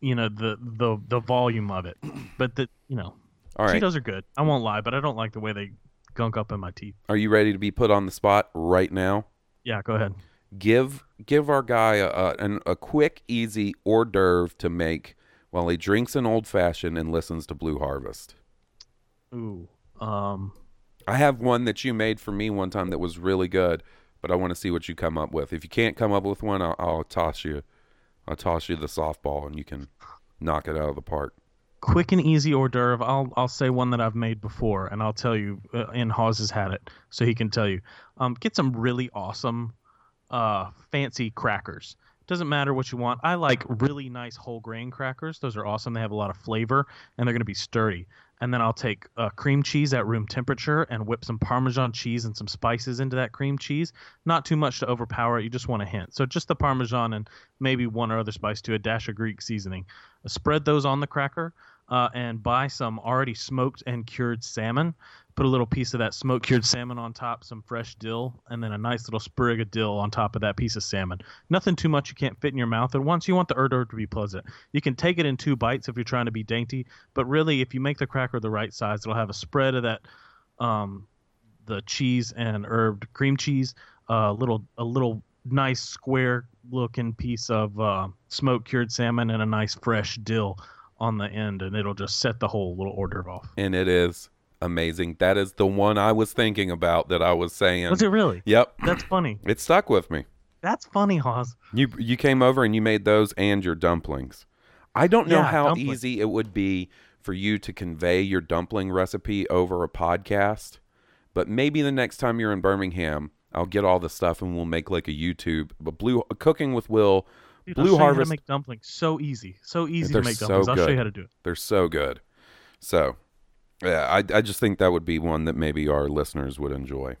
you know, the the the volume of it. But the you know, All right, Cheetos are good. I won't lie, but I don't like the way they gunk up in my teeth. are you ready to be put on the spot right now? Yeah, go ahead. give give our guy a, a, a quick, easy hors d'oeuvre to make while he drinks an old fashioned and listens to Blue Harvest. Ooh, um, I have one that you made for me one time that was really good, but I want to see what you come up with. If you can't come up with one, I'll, I'll toss you, I'll toss you the softball, and you can knock it out of the park. quick and easy hors d'oeuvre. I'll I'll say one that I've made before, and I'll tell you. Uh, and Hawes has had it, so he can tell you. Um, get some really awesome, uh, fancy crackers. Doesn't matter what you want. I like really nice whole grain crackers. Those are awesome. They have a lot of flavor, and they're going to be sturdy. And then I'll take uh, cream cheese at room temperature and whip some Parmesan cheese and some spices into that cream cheese. Not too much to overpower it. You just want a hint. So just the Parmesan and maybe one or other spice to a dash of Greek seasoning. Spread those on the cracker uh, and buy some already smoked and cured salmon. Put a little piece of that smoke cured salmon on top, some fresh dill, and then a nice little sprig of dill on top of that piece of salmon. Nothing too much you can't fit in your mouth at once. You want the d'oeuvre to be pleasant. You can take it in two bites if you're trying to be dainty, but really, if you make the cracker the right size, it'll have a spread of that, um, the cheese and herbed cream cheese, a little a little nice square looking piece of uh, smoked cured salmon, and a nice fresh dill on the end, and it'll just set the whole little order off. And it is amazing. That is the one I was thinking about that I was saying. Was it really? Yep. That's funny. It stuck with me. That's funny, Hawes. You you came over and you made those and your dumplings. I don't know Yeah, how dumplings. easy it would be for you to convey your dumpling recipe over a podcast, but maybe the next time you're in Birmingham, I'll get all the stuff and we'll make like a YouTube, but blue cooking with Will, Dude, I'll Blue how Harvest. to make dumplings. So easy. So easy They're to make so dumplings. I'll show you how to do it. They're so good. So, yeah, I I just think that would be one that maybe our listeners would enjoy.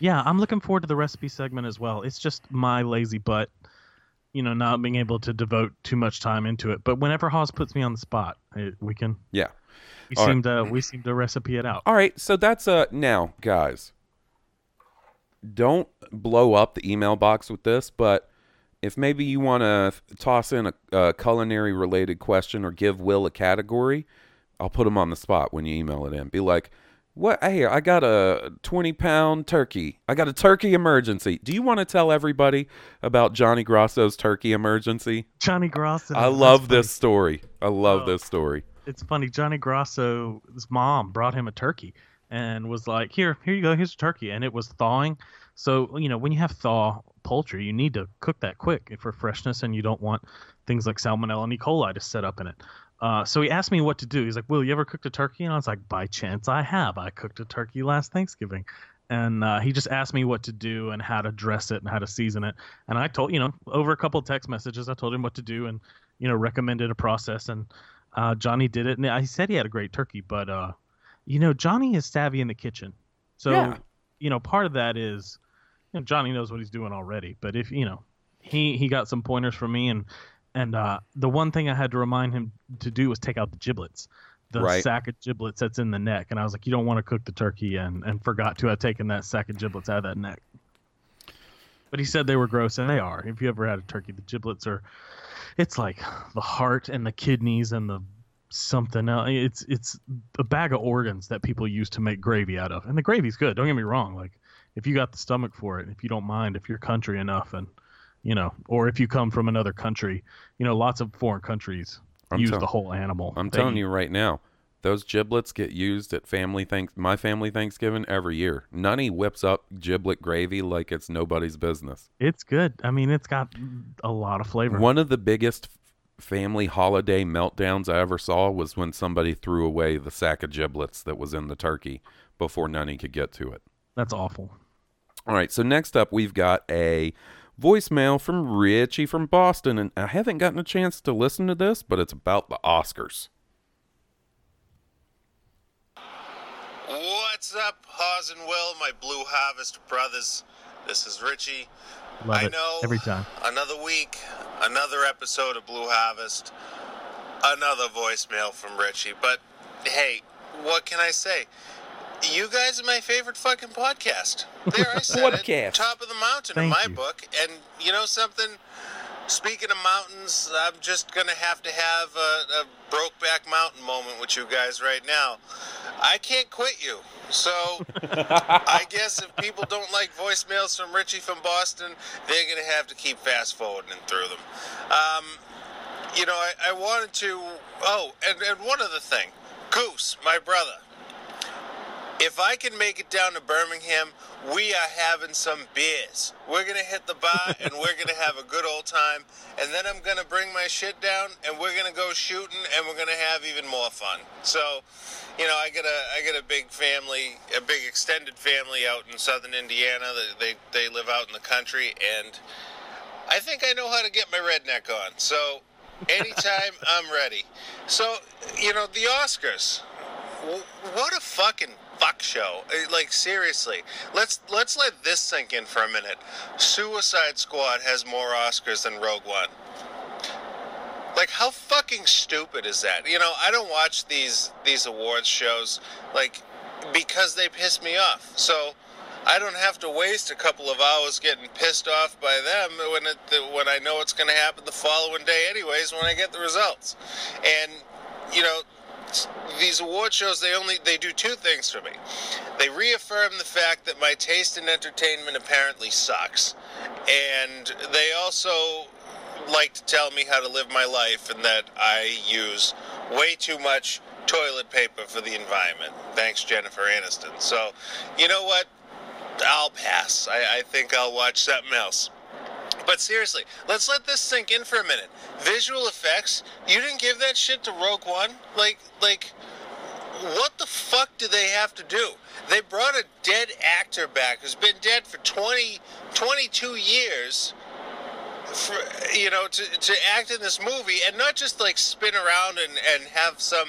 Yeah, I'm looking forward to the recipe segment as well. It's just my lazy butt, you know, not being able to devote too much time into it. But whenever Hawes puts me on the spot, it, we can. Yeah. We All right. seem to we seem to recipe it out. All right, so that's uh now, guys. Don't blow up the email box with this, but if maybe you want to toss in a, a culinary related question or give Will a category, I'll put them on the spot when you email it in. Be like, "What? Hey, I got a twenty pound turkey. I got a turkey emergency. Do you want to tell everybody about Johnny Grosso's turkey emergency? Johnny Grosso. I love this story. I love Oh. this story. It's funny. Johnny Grosso's mom brought him a turkey and was like, "Here, here you go. Here's a turkey." And it was thawing. So you know, when you have thaw poultry, you need to cook that quick for freshness, and you don't want things like salmonella and E. coli to set up in it. Uh, so he asked me what to do. He's like, "Will you ever cooked a turkey?" And I was like, "By chance, I have. I cooked a turkey last Thanksgiving." And uh, he just asked me what to do and how to dress it and how to season it. And I told, you know, over a couple of text messages, I told him what to do and, you know, recommended a process. And uh, Johnny did it. And I said he had a great turkey, but, uh, you know, Johnny is savvy in the kitchen. So, Yeah. you know, part of that is, you know, Johnny knows what he's doing already. But if, you know, he, he got some pointers from me. And, and uh, the one thing I had to remind him to do was take out the giblets. The Right. sack of giblets that's in the neck, and I was like, "You don't want to cook the turkey," and and forgot to have taken that sack of giblets out of that neck. But he said they were gross, and they are. If you ever had a turkey, the giblets are. It's like the heart and the kidneys and the something else. It's it's a bag of organs that people use to make gravy out of, and the gravy's good. Don't get me wrong. Like if you got the stomach for it, if you don't mind, if you're country enough, and you know, or if you come from another country, you know, lots of foreign countries I'm use tell- the whole animal. I'm They telling you right now, those giblets get used at family thanks my family Thanksgiving every year. Nunny whips up giblet gravy like it's nobody's business. It's good. I mean, it's got a lot of flavor. One of the biggest family holiday meltdowns I ever saw was when somebody threw away the sack of giblets that was in the turkey before Nunny could get to it. That's awful. All right, so next up we've got a voicemail from Richie from Boston, and I haven't gotten a chance to listen to this, but it's about the Oscars. What's up, Hawes and Will, my Blue Harvest brothers? This is Richie. Love I it know every time. Another week, another episode of Blue Harvest, another voicemail from Richie. But hey, what can I say? You guys are my favorite fucking podcast. There, I said it. Top of the mountain in my you. book. And you know something? Speaking of mountains, I'm just gonna have to have a, a Brokeback Mountain moment with you guys right now. I can't quit you. So I guess if people don't like voicemails from Richie from Boston, they're gonna have to keep fast forwarding through them. Um, you know, I, I wanted to. Oh, and, and one other thing, Goose, my brother. If I can make it down to Birmingham, we are having some beers. We're gonna hit the bar and we're gonna have a good old time. And then I'm gonna bring my shit down and we're gonna go shooting and we're gonna have even more fun. So, you know, I got a I got a big family, a big extended family out in southern Indiana. They they, they live out in the country and I think I know how to get my redneck on. So anytime I'm ready. So, you know, the Oscars. What a fucking fuck show. Uh, Like seriously. Let's let's let this sink in for a minute. Suicide Squad has more Oscars than Rogue One. Like how fucking stupid is that? You know, I don't watch these these awards shows like because they piss me off. So I don't have to waste a couple of hours getting pissed off by them when it when I know it's going to happen the following day anyways when I get the results. And you know, these award shows they only they do two things for me. They reaffirm the fact that my taste in entertainment apparently sucks. And they also like to tell me how to live my life and that I use way too much toilet paper for the environment. Thanks, Jennifer Aniston. So, you know what? I'll pass. I, I think I'll watch something else. But seriously, let's let this sink in for a minute. Visual effects, you didn't give that shit to Rogue One? Like, like, what the fuck do they have to do? They brought a dead actor back who's been dead for 20, 22 years for you know to, to act in this movie and not just like spin around and, and have some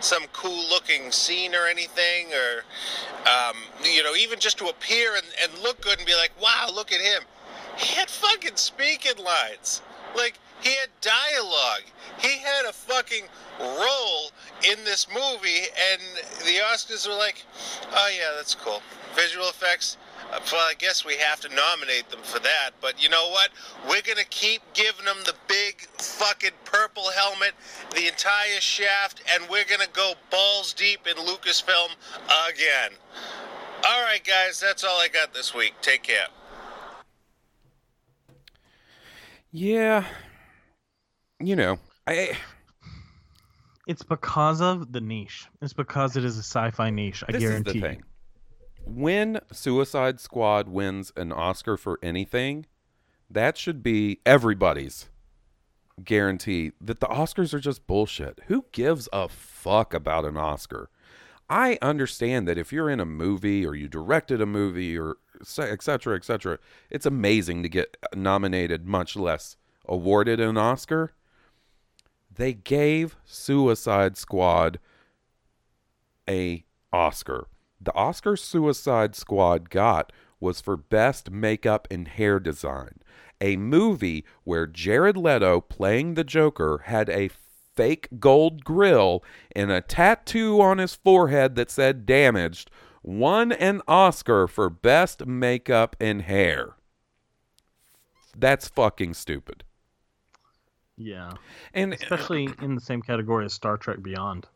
some cool looking scene or anything or um, you know even just to appear and, and look good and be like wow look at him he had fucking speaking lines like he had dialogue he had a fucking role in this movie and the oscars were like oh yeah that's cool visual effects uh, well, I guess we have to nominate them for that. But you know what? We're to keep giving them the big fucking purple helmet, the entire shaft, and we're to go balls deep in Lucasfilm again. All right, guys, that's all I got this week. Take care. Yeah. You know, I It's because of the niche. It's because it is a sci-fi niche. I this guarantee. is the thing. When Suicide Squad wins an Oscar for anything, that should be everybody's guarantee that the Oscars are just bullshit. Who gives a fuck about an Oscar? I understand that if you're in a movie or you directed a movie or se- et cetera, et cetera, it's amazing to get nominated, much less awarded an Oscar. They gave Suicide Squad a Oscar. The Oscar Suicide Squad got was for best makeup and hair design. A movie where Jared Leto playing the Joker had a fake gold grill and a tattoo on his forehead that said damaged won an Oscar for best makeup and hair. That's fucking stupid. Yeah, And uh, especially in the same category as Star Trek Beyond.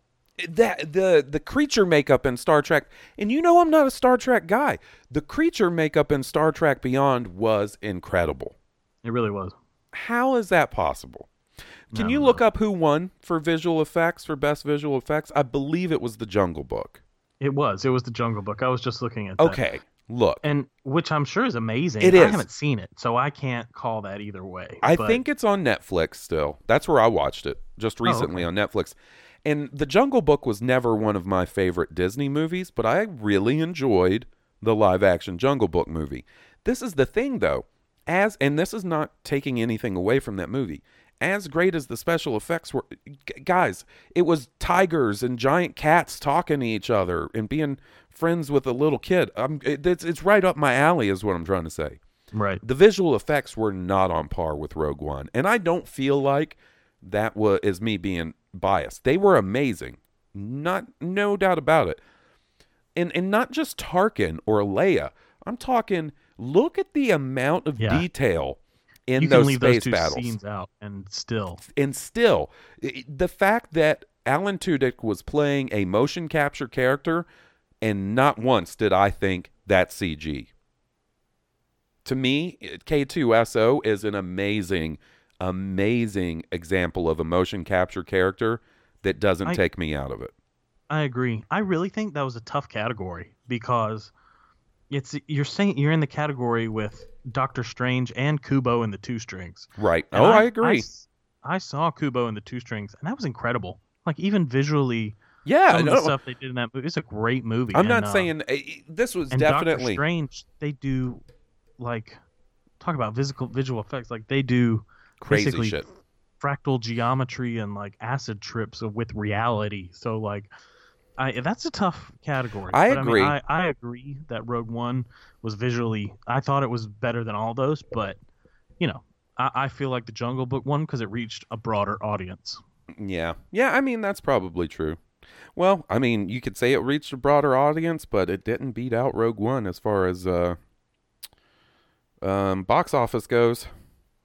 that the the creature makeup in Star Trek, and you know I'm not a Star Trek guy. The creature makeup in Star Trek Beyond was incredible. It really was. How is that possible? Can you look up who won for visual effects for best visual effects? I believe it was The Jungle Book. It was. It was the Jungle Book. I was just looking at that. Okay, look. And which I'm sure is amazing. It I is. haven't seen it, so I can't call that either way. I but- think it's on Netflix still. That's where I watched it just Oh, recently okay. on Netflix. And The Jungle Book was never one of my favorite Disney movies, but I really enjoyed the live action Jungle Book movie. This is the thing though, as and this is not taking anything away from that movie. As great as the special effects were, guys, it was tigers and giant cats talking to each other and being friends with a little kid. Um, it, it's it's right up my alley, is what I'm trying to say right. the visual effects were not on par with Rogue One, and I don't feel like that was is me being biased. They were amazing, not no doubt about it, and and not just Tarkin or Leia. I'm talking. Look at the amount of Yeah. detail in you those can leave space those two battles, scenes out, and still, and still, the fact that Alan Tudyk was playing a motion capture character, and not once did I think that's CG to me, K2SO is an amazing, amazing example of a motion capture character that doesn't I- take me out of it. I agree. I really think that was a tough category because it's you're saying you're in the category with Doctor Strange and Kubo and the Two Strings. Right. And oh, I, agree. I saw Kubo and the Two Strings, and that was incredible. Like even visually, yeah. some of the stuff they did in that movie. It's a great movie. I'm and, not uh, saying uh, this was and Doctor definitely Strange. They do like talk about physical visual effects. Like they do crazy basically shit. fractal geometry and like acid trips with reality. So like, I that's a tough category. I But, agree. mean, I, I agree that Rogue One was visually. I thought it was better than all those, but you know, I, I feel like the Jungle Book one because it reached a broader audience. Yeah. Yeah, I mean that's probably true. Well, I mean, you could say it reached a broader audience, but it didn't beat out Rogue One as far as uh um box office goes.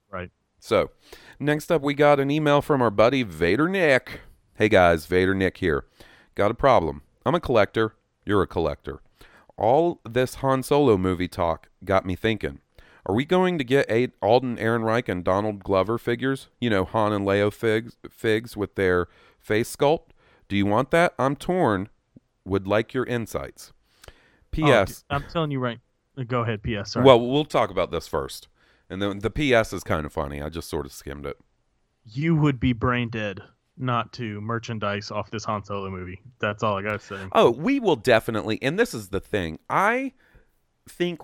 Right. So, next up we got an email from our buddy Vader Nick. Hey guys, Vader Nick here. Got a problem. I'm a collector, you're a collector. All this Han Solo movie talk got me thinking. Are we going to get eight Alden Ehrenreich and Donald Glover figures? You know, Han and Leo figs, figs with their face sculpt? Do you want that? I'm torn. Would like your insights. Oh, P.S. I'm telling you right. Uh, go ahead. P.S. Sorry. Well, we'll talk about this first. And then the PS is kind of funny. I just sort of skimmed it. You would be brain dead not to merchandise off this Han Solo movie. That's all I gotta say. Oh, we will definitely. And this is the thing. I think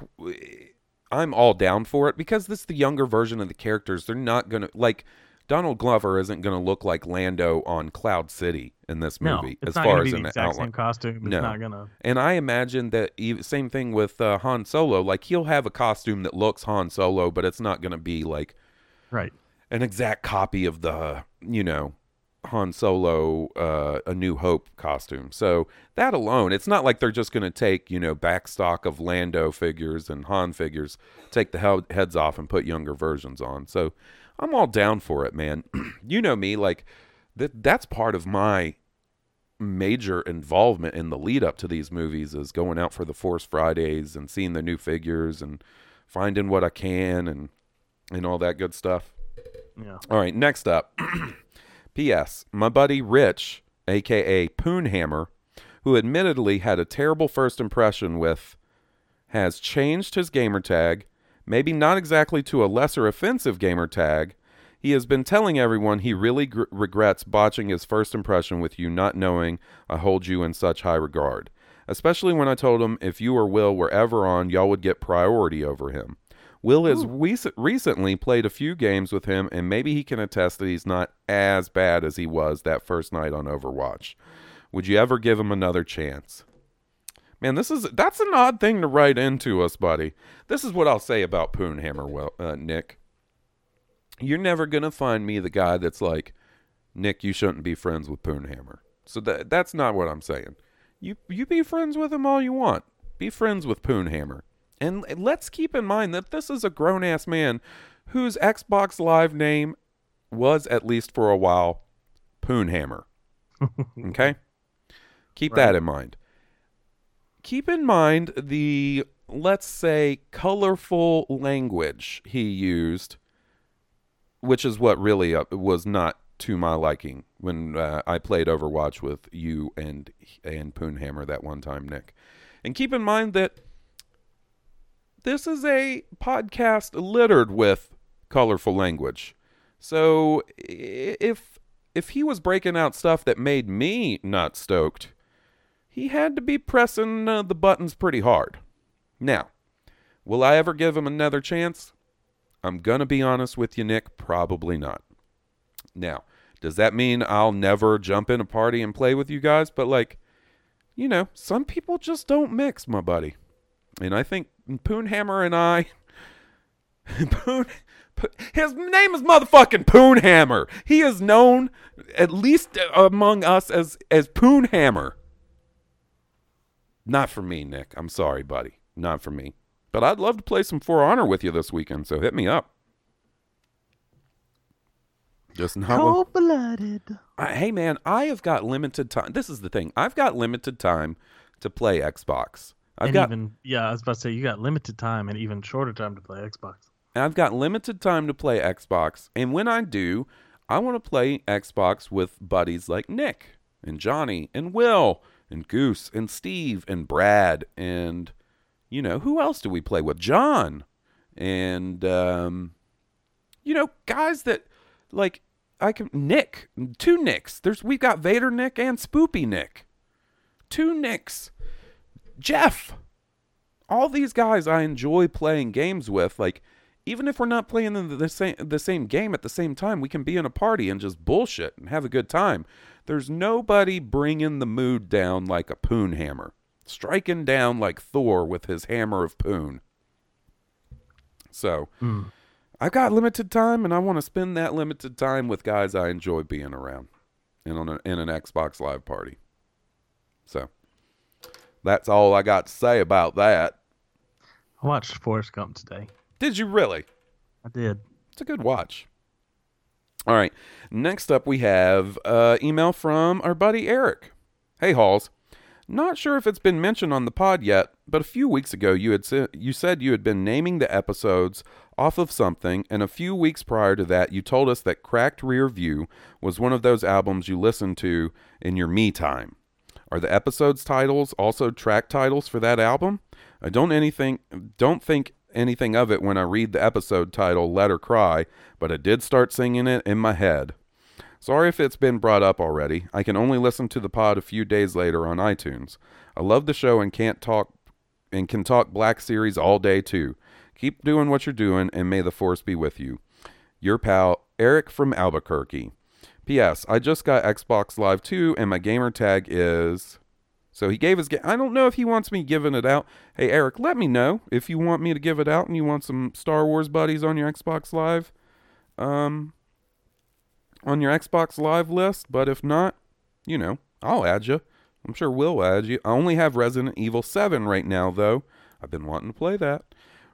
I'm all down for it because this is the younger version of the characters. They're not gonna like Donald Glover isn't gonna look like Lando on Cloud City in this No, movie it's as far as an the exact outline. same costume. It's No. not gonna. And I imagine that same thing with uh, Han Solo. Like he'll have a costume that looks Han Solo, but it's not gonna be like Right. an exact copy of the you know Han Solo uh, a New Hope costume. So that alone, it's not like they're just going to take you know back stock of Lando figures and Han figures, take the he- heads off and put younger versions on. So I'm all down for it, man. you know me, like that. That's part of my major involvement in the lead up to these movies is going out for the Force Fridays and seeing the new figures and finding what I can and and all that good stuff. Yeah. All right, next up. P.S. My buddy Rich, aka Poonhammer, who admittedly had a terrible first impression with, has changed his gamer tag, maybe not exactly to a lesser offensive gamer tag. He has been telling everyone he really gr- regrets botching his first impression with you, not knowing I hold you in such high regard. Especially when I told him if you or Will were ever on, y'all would get priority over him. Will has rec- recently played a few games with him, and maybe he can attest that he's not as bad as he was that first night on Overwatch. Would you ever give him another chance? Man, this is that's an odd thing to write into us, buddy. This is what I'll say about Poonhammer, well, uh, Nick. You're never gonna find me the guy that's like, Nick, you shouldn't be friends with Poonhammer. So that that's not what I'm saying. You you be friends with him all you want. Be friends with Poonhammer. And let's keep in mind that this is a grown ass man whose Xbox Live name was at least for a while Poonhammer. okay? Keep that in mind. Keep in mind the let's say colorful language he used which is what really uh, was not to my liking when uh, I played Overwatch with you and and Poonhammer that one time, Nick. And keep in mind that this is a podcast littered with colorful language. So if if he was breaking out stuff that made me not stoked, he had to be pressing uh, the buttons pretty hard. Now, will I ever give him another chance? I'm going to be honest with you, Nick, probably not. Now, does that mean I'll never jump in a party and play with you guys? But, like, you know, some people just don't mix, my buddy. And I think Poonhammer and I. Poon, Po- his name is motherfucking Poonhammer. He is known, at least among us, as, as Poonhammer. Not for me, Nick. I'm sorry, buddy. Not for me. But I'd love to play some For Honor with you this weekend, so hit me up. Just not. Cold blooded. Hey, man, I have got limited time. This is the thing. I've got limited time to play Xbox. I've and got even yeah, I was about to say you got limited time and even shorter time to play Xbox. I've got limited time to play Xbox, and when I do, I want to play Xbox with buddies like Nick and Johnny and Will and Goose and Steve and Brad and you know who else do we play with? John and um, you know guys that like I can Nick two Nicks. There's we've got Vader Nick and Spoopy Nick, two Nicks. Jeff all these guys I enjoy playing games with. Like, even if we're not playing the, the same the same game at the same time, we can be in a party and just bullshit and have a good time. There's nobody bringing the mood down like a poon hammer, striking down like Thor with his hammer of poon. So, hmm. I've got limited time, and I want to spend that limited time with guys I enjoy being around, and on a, in an Xbox Live party. So, that's all I got to say about that. I watched Forrest Gump today. Did you really? I did. It's a good watch. All right. Next up, we have uh, email from our buddy Eric. Hey, Hawes. Not sure if it's been mentioned on the pod yet, but a few weeks ago you had sa- you said you had been naming the episodes off of something, and a few weeks prior to that, you told us that Cracked Rear View was one of those albums you listened to in your me time. Are the episodes titles also track titles for that album? I don't anything don't think anything of it when I read the episode title Let Her Cry, but I did start singing it in my head. Sorry if it's been brought up already. I can only listen to the pod a few days later on iTunes. I love the show and can't talk and can talk Black Series all day too. Keep doing what you're doing and may the force be with you. Your pal Eric from Albuquerque. P.S. I just got Xbox Live 2 and my gamer tag is so he gave his ga- I don't know if he wants me giving it out. Hey Eric, let me know if you want me to give it out and you want some Star Wars buddies on your Xbox Live. Um on your Xbox Live list, but if not, you know, I'll add you. I'm sure we'll add you. I only have Resident Evil 7 right now, though. I've been wanting to play that.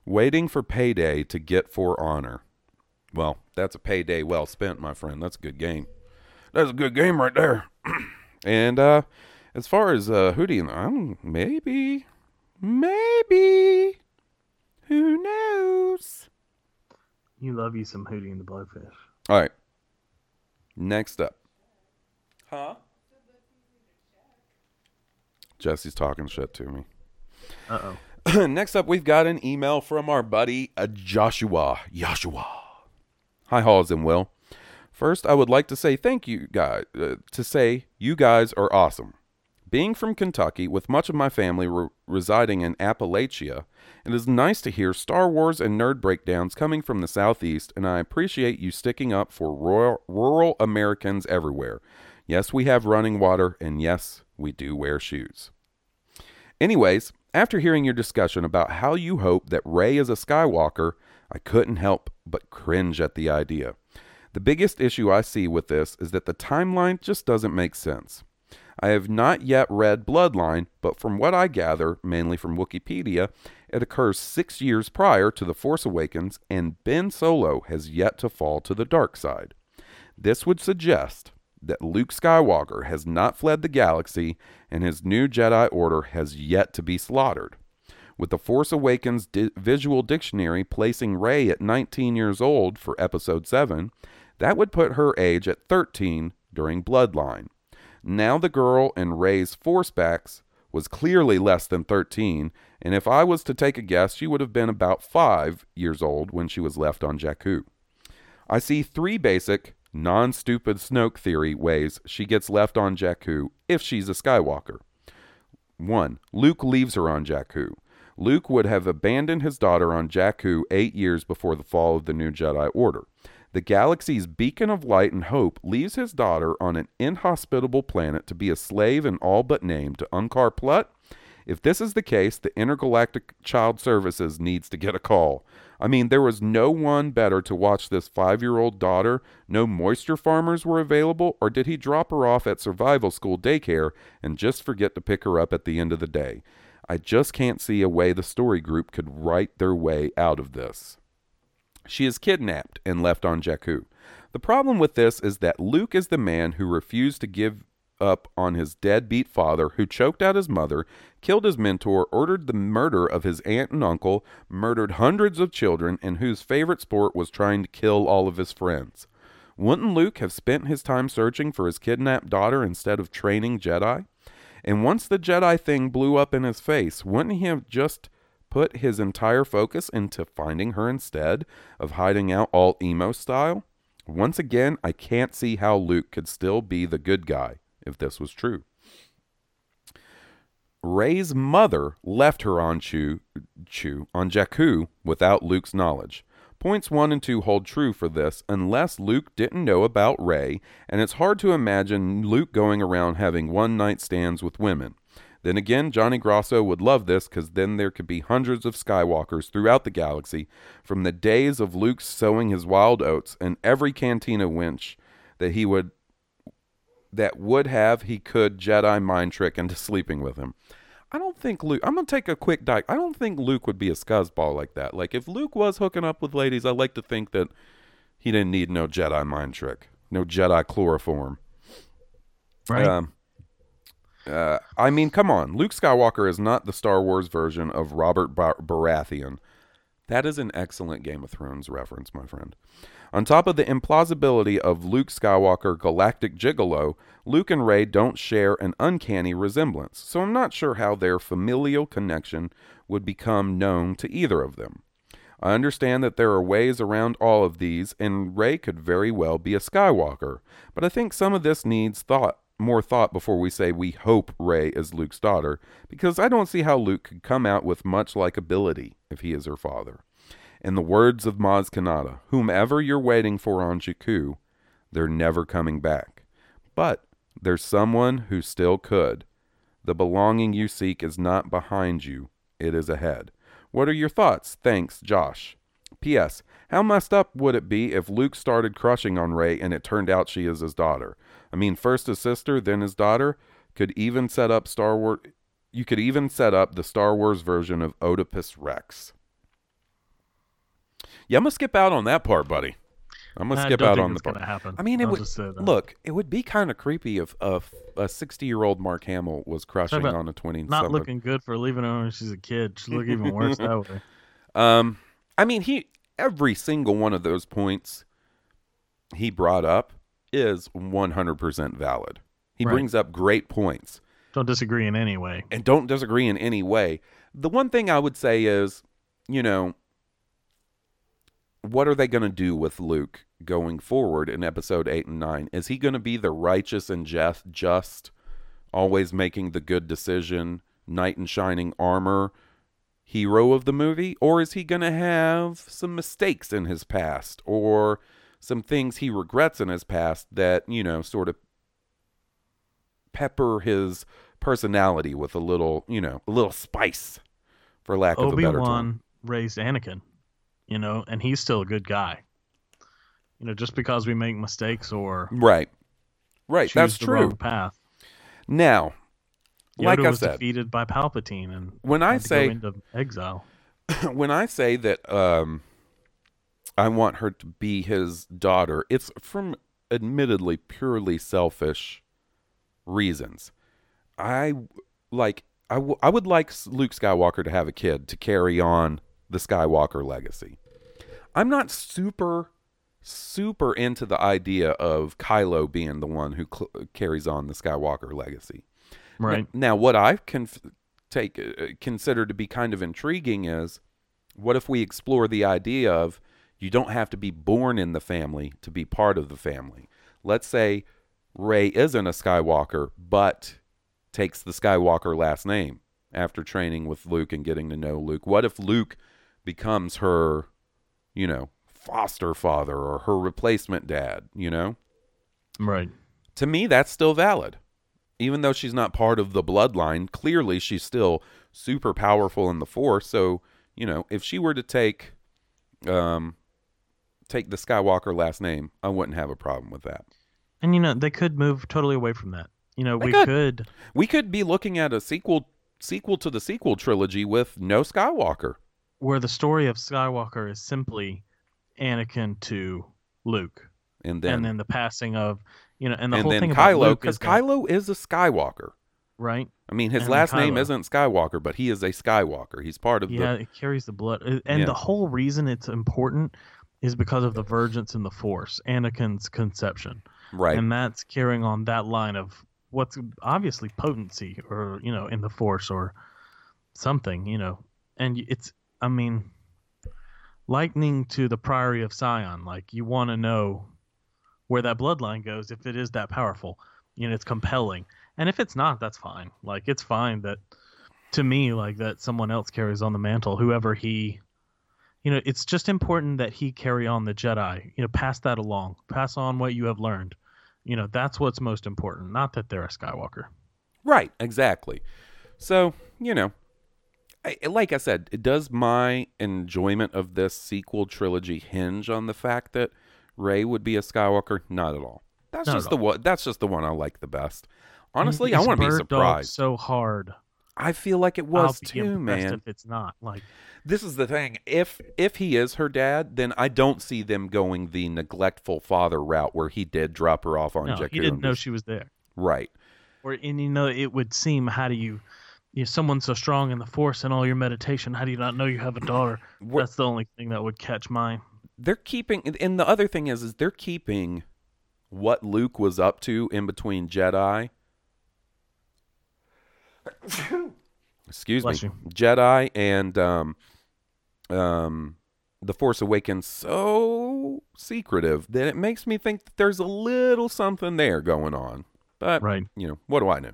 Waiting for payday to get For Honor. Well, that's a payday well spent, my friend. That's a good game. That's a good game right there. and uh as far as uh Hootie and um, maybe, maybe, who knows? You love you some Hootie and the Blowfish. All right. Next up. Huh? Jesse's talking shit to me. Uh oh. Next up, we've got an email from our buddy uh, Joshua. Joshua. Hi, Hawes and Will. First, I would like to say thank you guys. Uh, to say you guys are awesome. Being from Kentucky, with much of my family re- residing in Appalachia, it is nice to hear Star Wars and nerd breakdowns coming from the Southeast, and I appreciate you sticking up for rural, rural Americans everywhere. Yes, we have running water, and yes, we do wear shoes. Anyways, after hearing your discussion about how you hope that Rey is a Skywalker, I couldn't help but cringe at the idea. The biggest issue I see with this is that the timeline just doesn't make sense. I have not yet read Bloodline, but from what I gather, mainly from Wikipedia, it occurs six years prior to The Force Awakens, and Ben Solo has yet to fall to the dark side. This would suggest that Luke Skywalker has not fled the galaxy and his new Jedi Order has yet to be slaughtered. With the Force Awakens di- visual dictionary placing Rey at 19 years old for Episode 7, that would put her age at 13 during Bloodline. Now the girl in Rey's Force backs was clearly less than 13, and if I was to take a guess, she would have been about 5 years old when she was left on Jakku. I see three basic, non stupid Snoke theory ways she gets left on Jakku if she's a Skywalker. 1. Luke leaves her on Jakku. Luke would have abandoned his daughter on Jakku eight years before the fall of the new Jedi Order. The galaxy's beacon of light and hope leaves his daughter on an inhospitable planet to be a slave in all but name to Unkar Plutt. If this is the case, the Intergalactic Child Services needs to get a call. I mean, there was no one better to watch this five year old daughter. No moisture farmers were available, or did he drop her off at survival school daycare and just forget to pick her up at the end of the day? I just can't see a way the story group could write their way out of this. She is kidnapped and left on Jakku. The problem with this is that Luke is the man who refused to give up on his deadbeat father, who choked out his mother, killed his mentor, ordered the murder of his aunt and uncle, murdered hundreds of children, and whose favorite sport was trying to kill all of his friends. Wouldn't Luke have spent his time searching for his kidnapped daughter instead of training Jedi? And once the Jedi thing blew up in his face, wouldn't he have just put his entire focus into finding her instead of hiding out all emo style? Once again, I can't see how Luke could still be the good guy if this was true. Rey's mother left her on Chu, Chu on Jakku without Luke's knowledge. Points 1 and 2 hold true for this unless Luke didn't know about Ray, and it's hard to imagine Luke going around having one night stands with women. Then again, Johnny Grosso would love this because then there could be hundreds of Skywalkers throughout the galaxy, from the days of Luke sowing his wild oats and every cantina winch that he would that would have he could Jedi mind trick into sleeping with him. I don't think Luke. I'm gonna take a quick dive. I don't think Luke would be a scuzzball like that. Like if Luke was hooking up with ladies, I like to think that he didn't need no Jedi mind trick, no Jedi chloroform. Right. Um, uh, I mean, come on. Luke Skywalker is not the Star Wars version of Robert Bar- Baratheon. That is an excellent Game of Thrones reference, my friend. On top of the implausibility of Luke Skywalker galactic gigolo, Luke and Rey don't share an uncanny resemblance, so I'm not sure how their familial connection would become known to either of them. I understand that there are ways around all of these, and Rey could very well be a Skywalker. But I think some of this needs thought, more thought before we say we hope Rey is Luke's daughter, because I don't see how Luke could come out with much likability if he is her father. In the words of Maz Kanata, whomever you're waiting for on Jakku, they're never coming back. But there's someone who still could. The belonging you seek is not behind you, it is ahead. What are your thoughts? Thanks, Josh. P.S. How messed up would it be if Luke started crushing on Rey and it turned out she is his daughter? I mean, first his sister, then his daughter. Could even set up Star Wars. You could even set up the Star Wars version of Oedipus Rex. Yeah, I'm gonna skip out on that part, buddy. I'm gonna I skip out on the part. happen. I mean, it I'll would look. It would be kind of creepy if if a 60 year old Mark Hamill was crushing on a 20 Not looking good for leaving her when she's a kid. She look even worse that way. Um, I mean, he every single one of those points he brought up is 100% valid. He Right. brings up great points Don't disagree in any way. and don't disagree in any way. The one thing I would say is, you know, what are they going to do with Luke going forward in episode 8 and 9? Is he going to be the righteous and just, just always making the good decision, knight in shining armor hero of the movie? Or is he going to have some mistakes in his past or some things he regrets in his past that, you know, sort of pepper his personality with a little, you know, a little spice, for lack of a better term. Raised Anakin, you know, and he's still a good guy. You know, just because we make mistakes or Right. Right. That's the true. wrong path. Now, Yoda like I was said, defeated by Palpatine and When I say- into exile. when I say that um, I want her to be his daughter, it's from admittedly purely selfish reasons. I like I, w- I would like Luke Skywalker to have a kid to carry on the Skywalker legacy. I'm not super super into the idea of Kylo being the one who cl- carries on the Skywalker legacy. Right. Now, what I can f- take uh, consider to be kind of intriguing is what if we explore the idea of you don't have to be born in the family to be part of the family. Let's say Rey isn't a Skywalker, but takes the Skywalker last name after training with Luke and getting to know Luke. What if Luke becomes her, you know, foster father or her replacement dad, you know? Right. to me that's still valid even though she's not part of the bloodline clearly she's still super powerful in the force so you know if she were to take um take the skywalker last name i wouldn't have a problem with that And you know, they could move totally away from that. You know, They we could. could we could be looking at a sequel sequel to the sequel trilogy with no skywalker where the story of Skywalker is simply Anakin to Luke, and then and then the passing of you know, and the and whole then thing kylo Luke because kylo is a skywalker right? i mean his And last name isn't skywalker but he is a skywalker he's part of Yeah, the it carries the blood, Uh, and Yeah. the whole reason it's important is because of the vergence in the Force, Anakin's conception, right. And that's carrying on that line of what's obviously potency, or you know, in the Force, or something, you know, and it's, I mean, lightning to the Priory of Sion, like you want to know where that bloodline goes if it is that powerful, you know, it's compelling, and if it's not, that's fine. Like it's fine that to me like that someone else carries on the mantle whoever he you know it's just important that he carry on the jedi you know pass that along pass on what you have learned you know that's what's most important not that they're a skywalker Right, exactly. So, you know, I, like I said, does my enjoyment of this sequel trilogy hinge on the fact that Rey would be a Skywalker? Not at all. That's Not just the one. That's just the one I like the best. Honestly, And I want to be surprised. so hard I feel like it was too, man. if it's not like This is the thing. If if he is her dad, then I don't see them going the neglectful father route where he did drop her off on no Jakku. he didn't know she was there Right. or and you know it would seem how do you you know, someone so strong in the force and all your meditation how do you not know you have a daughter What- that's the only thing that would catch mine they're keeping and the other thing is is they're keeping what Luke was up to in between Jedi excuse Bless me you. Jedi and um um The Force Awakens so secretive that it makes me think that there's a little something there going on. But, Right. you know, what do I know?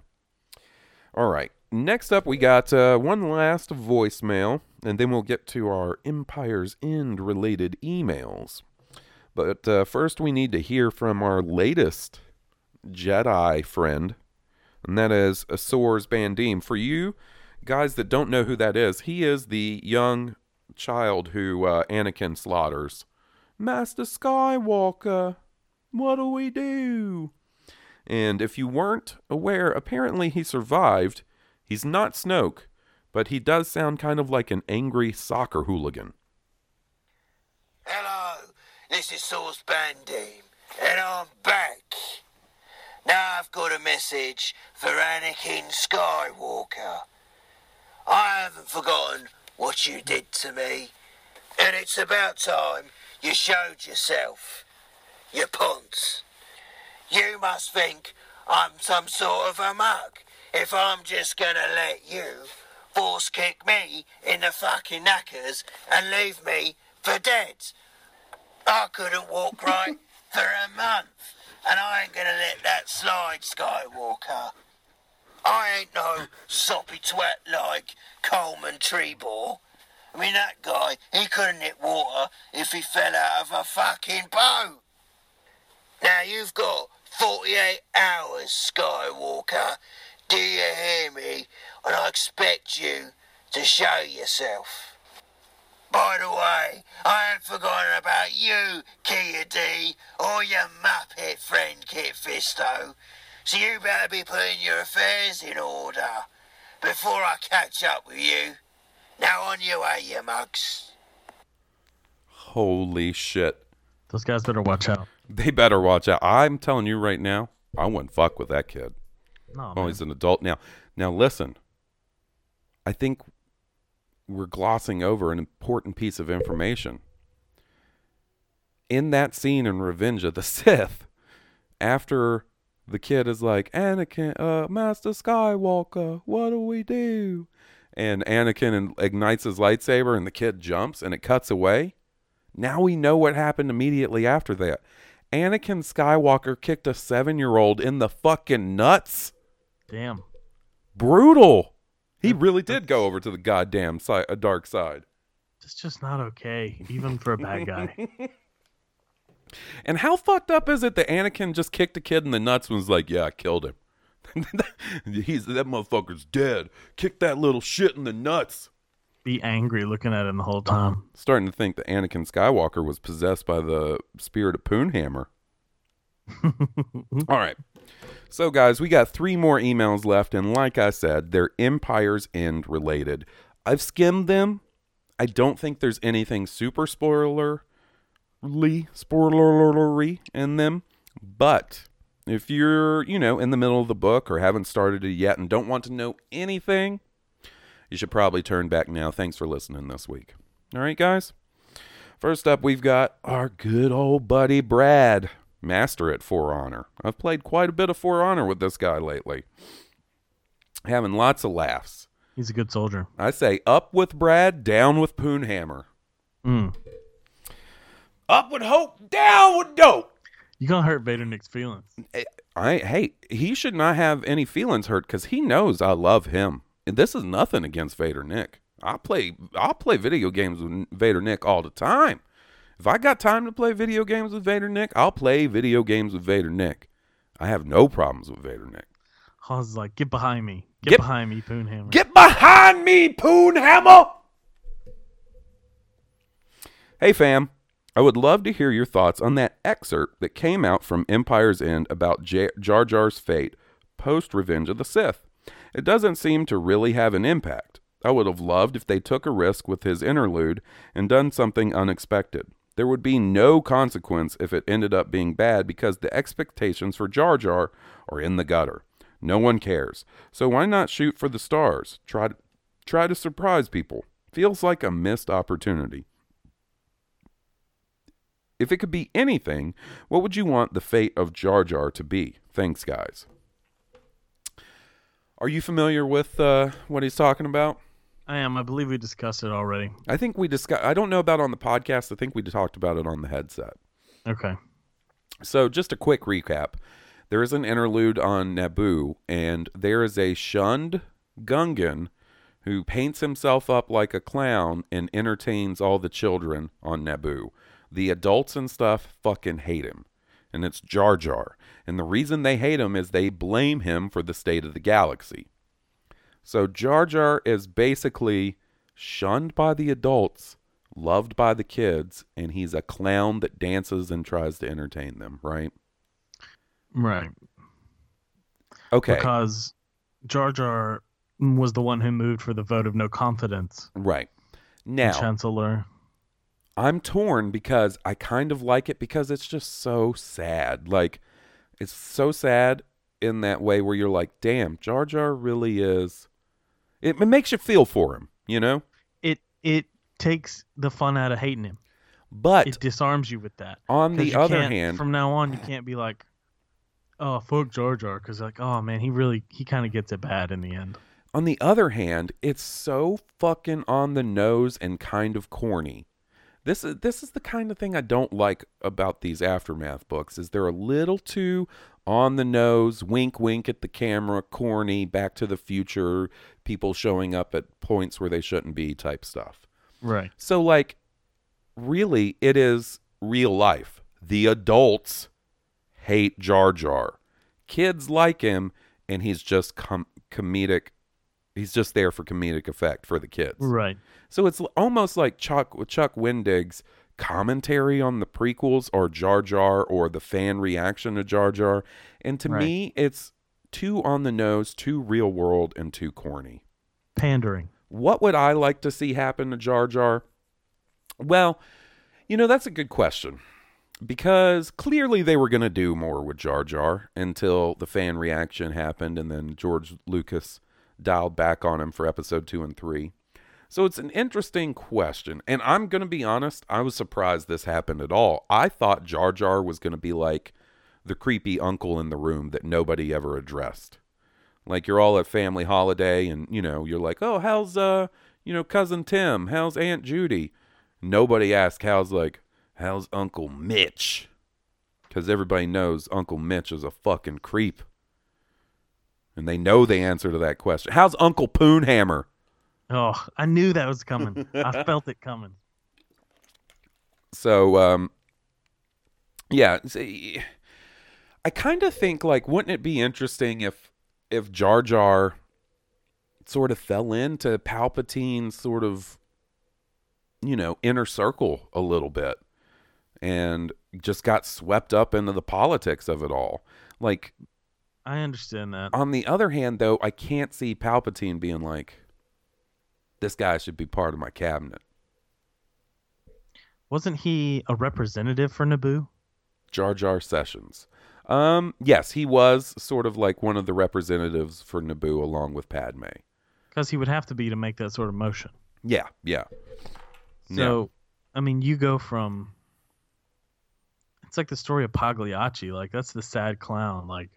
All right. Next up, we got uh, one last voicemail, and then we'll get to our Empire's End related emails. But uh, first, we need to hear from our latest Jedi friend, and that is Azor's Bandeam. For you guys that don't know who that is, he is the young child who uh, Anakin slaughters. Master Skywalker, what do we do? And if you weren't aware, apparently he survived. He's not Snoke, but he does sound kind of like an angry soccer hooligan. Hello, this is Sors Bandeam, and I'm back. Now I've got a message for Anakin Skywalker. I haven't forgotten what you did to me, and it's about time you showed yourself. You ponce. You must think I'm some sort of a mug if I'm just gonna let you force kick me in the fucking knackers and leave me for dead. I couldn't walk right for a month, and I ain't gonna let that slide, Skywalker. I ain't no soppy twat like Coleman Trebor. I mean, that guy, he couldn't hit water if he fell out of a fucking boat. Now you've got 48 hours, Skywalker. Do you hear me? And I expect you to show yourself. By the way, I ain't forgotten about you, Ki-Adi, or your Muppet friend Kit Fisto. So you better be putting your affairs in order before I catch up with you. Now on your way, you mugs. Holy shit. Those guys better watch out. They better watch out. I'm telling you right now, I wouldn't fuck with that kid. No, Oh, man. he's an adult now. Now listen. I think we're glossing over an important piece of information. In that scene in Revenge of the Sith, after the kid is like, Anakin, uh, Master Skywalker, what do we do? And Anakin ignites his lightsaber and the kid jumps and it cuts away. Now we know what happened immediately after that. Anakin Skywalker kicked a seven year old in the fucking nuts Damn. brutal. He really did go over to the goddamn side, a uh, dark side. It's just not okay, even for a bad guy. And how fucked up is it that Anakin just kicked a kid in the nuts and was like, "Yeah, I killed him. He's that motherfucker's dead. Kick that little shit in the nuts." Be angry looking at him the whole time. Starting to think that Anakin Skywalker was possessed by the spirit of Poonhammer. All right. So, guys, we got three more emails left, and like I said, they're Empire's End related. I've skimmed them. I don't think there's anything super spoilerly, spoilery in them. But if you're, you know, in the middle of the book or haven't started it yet and don't want to know anything, you should probably turn back now. Thanks for listening this week. All right, guys. First up, we've got our good old buddy Brad, master at For Honor. I've played quite a bit of For Honor with this guy lately, having lots of laughs. He's a good soldier. I say up with Brad, down with Poonhammer. Mm. Up with hope, down with dope. You gonna hurt Vader Nick's feelings. I hey, he should not have any feelings hurt because he knows I love him. And this is nothing against Vader Nick. I play I play video games with Vader Nick all the time. If I got time to play video games with Vader Nick, I'll play video games with Vader Nick. I have no problems with Vader Nick. Hans like, get behind me. Get, Get- behind me, Poonhammer. Get behind me, Poonhammer! Hey, fam. I would love to hear your thoughts on that excerpt that came out from Empire's End about J- Jar Jar's fate post Revenge of the Sith. It doesn't seem to really have an impact. I would have loved if they took a risk with his interlude and done something unexpected. There would be no consequence if it ended up being bad because the expectations for Jar Jar are in the gutter. No one cares. So why not shoot for the stars? Try to, try to surprise people. Feels like a missed opportunity. If it could be anything, what would you want the fate of Jar Jar to be? Thanks, guys. Are you familiar with uh, what he's talking about? I am. I believe we discussed it already. I think we discussed. I don't know about on the podcast. I think we talked about it on the headset. Okay. So, just a quick recap. There is an interlude on Naboo, and there is a shunned Gungan who paints himself up like a clown and entertains all the children on Naboo. The adults and stuff fucking hate him, and it's Jar Jar. And the reason they hate him is they blame him for the state of the galaxy. So, Jar Jar is basically shunned by the adults, loved by the kids, and he's a clown that dances and tries to entertain them, right? Right. Okay. Because Jar Jar was the one who moved for the vote of no confidence. right. Now, Chancellor. I'm torn because I kind of like it because it's just so sad. Like, it's so sad in that way where you're like, damn, Jar Jar really is. It, it makes you feel for him, you know? It it takes the fun out of hating him. But It disarms you with that. On the other hand, from now on, you can't be like, "Oh, fuck Jar Jar," because like, oh man, he really he kind of gets it bad in the end. On the other hand, it's so fucking on the nose and kind of corny. This is this is the kind of thing I don't like about these aftermath books is they're a little too on the nose, wink wink at the camera, corny, back to the future, people showing up at points where they shouldn't be type stuff. Right. So like really it is real life. The adults hate Jar Jar. Kids like him and he's just com- comedic he's just there for comedic effect for the kids. Right. So it's almost like Chuck Chuck Wendig's commentary on the prequels or Jar Jar or the fan reaction to Jar Jar. And to Right. me it's too on the nose, too real world and too corny. Pandering. What would I like to see happen to Jar Jar? Well, you know, that's a good question. Because clearly they were going to do more with Jar Jar until the fan reaction happened and then George Lucas dialed back on him for episode 2 and 3. So it's an interesting question. And I'm going to be honest, I was surprised this happened at all. I thought Jar Jar was going to be like the creepy uncle in the room that nobody ever addressed. Like you're all at family holiday and you know, you're like, "Oh, how's uh, you know, cousin Tim? How's Aunt Judy?" Nobody asks how's like, "How's Uncle Mitch?" Cuz everybody knows Uncle Mitch is a fucking creep. And they know the answer to that question. How's Uncle Poonhammer? Oh, I knew that was coming. I felt it coming. So um yeah, see, I kind of think like wouldn't it be interesting if if Jar Jar sort of fell into Palpatine's sort of you know, inner circle a little bit and just got swept up into the politics of it all. Like I understand that. on the other hand though, I can't see Palpatine being like this guy should be part of my cabinet. Wasn't he a representative for Naboo? Jar Jar Sessions. Um, yes, he was sort of like one of the representatives for Naboo along with Padme. Because he would have to be to make that sort of motion. Yeah, yeah. So, I mean, you go from. It's like the story of Pagliacci. Like that's the sad clown. Like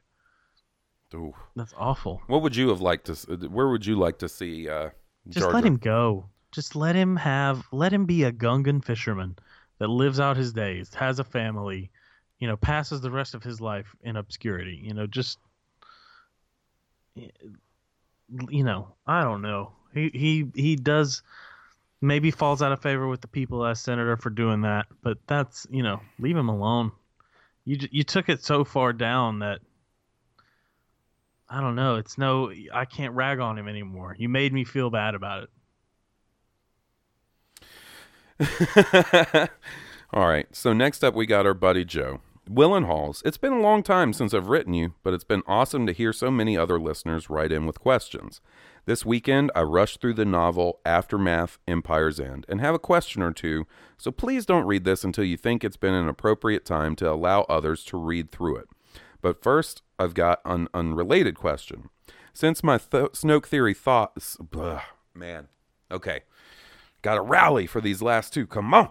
Ooh. that's awful. What would you have liked to? Where would you like to see? Uh, Just let him go. Just let him have. Let him be a Gungan fisherman that lives out his days, has a family, you know, passes the rest of his life in obscurity. You know, just. You know, I don't know. He he he does maybe falls out of favor with the people as senator for doing that, but that's you know leave him alone. You you took it so far down that I don't know. It's no I can't rag on him anymore. You made me feel bad about it. All right. So next up, we got our buddy Joe. Willen Halls. It's been a long time since I've written you, but it's been awesome to hear so many other listeners write in with questions. This weekend, I rushed through the novel Aftermath Empire's End and have a question or two, so please don't read this until you think it's been an appropriate time to allow others to read through it. But first, I've got an unrelated question. Since my th- Snoke theory thoughts, ugh, man, okay, got to rally for these last two. Come on.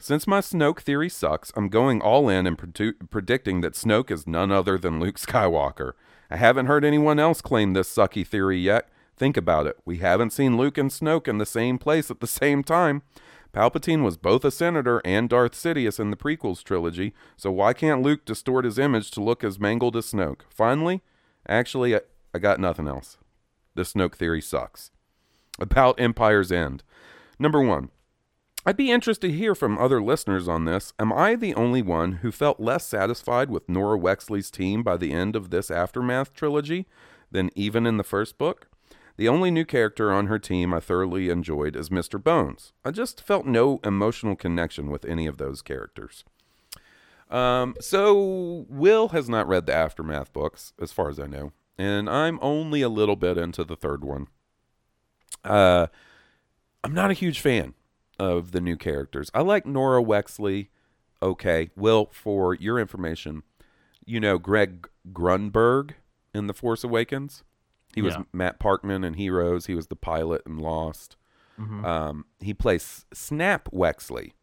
Since my Snoke theory sucks, I'm going all in and predicting that Snoke is none other than Luke Skywalker. I haven't heard anyone else claim this sucky theory yet. Think about it. We haven't seen Luke and Snoke in the same place at the same time. Palpatine was both a senator and Darth Sidious in the prequels trilogy, so why can't Luke distort his image to look as mangled as Snoke? Finally, actually, I, I got nothing else. The Snoke theory sucks. About Empire's End. Number one, I'd be interested to hear from other listeners on this. Am I the only one who felt less satisfied with Norra Wexley's team by the end of this Aftermath trilogy than even in the first book? The only new character on her team I thoroughly enjoyed is Mr. Bones. I just felt no emotional connection with any of those characters. Um, so Will has not read the Aftermath books, as far as I know, and I'm only a little bit into the third one. Uh, I'm not a huge fan of the new characters. I like Norra Wexley. Okay, Will, for your information, you know Greg Grunberg in The Force Awakens. He was Yeah. Matt Parkman in Heroes. He was the pilot in Lost. Mhm. Um, he plays Snap Wexley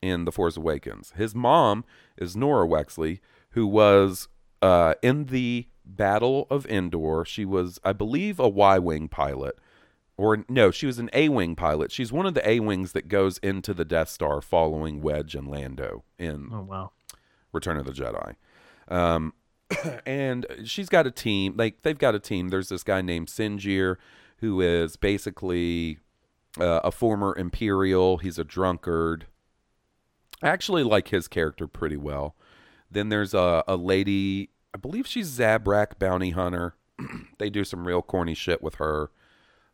in The Force Awakens. His mom is Norra Wexley, who was uh, in the Battle of Endor. She was, I believe, a Y Wing pilot. Or no, she was an A Wing pilot. She's one of the A Wings that goes into the Death Star following Wedge and Lando in Oh wow. Return of the Jedi. Um, and she's got a team. Like they've got a team. There's this guy named Sinjir, who is basically uh, a former Imperial. He's a drunkard. I actually like his character pretty well. Then there's a, a lady. I believe she's Zabrak bounty hunter. they do some real corny shit with her.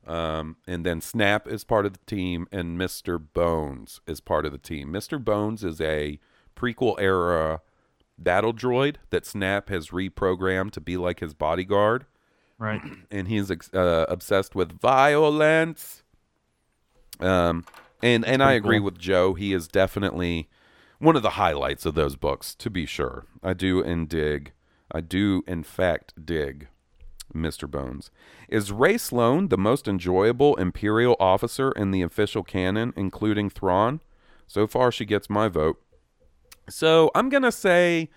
Um, and then Snap is part of the team, and Mr. Bones is part of the team. Mr. Bones is a prequel era battle droid that Snap has reprogrammed to be like his bodyguard, Right. and he's uh, obsessed with violence. Um, and and I agree cool. with Joe. He is definitely one of the highlights of those books, to be sure. I do and dig. I do in fact dig Mr. Bones. Is Rae Sloane the most enjoyable Imperial officer in the official canon, including Thrawn? So far, she gets my vote. So I'm gonna say,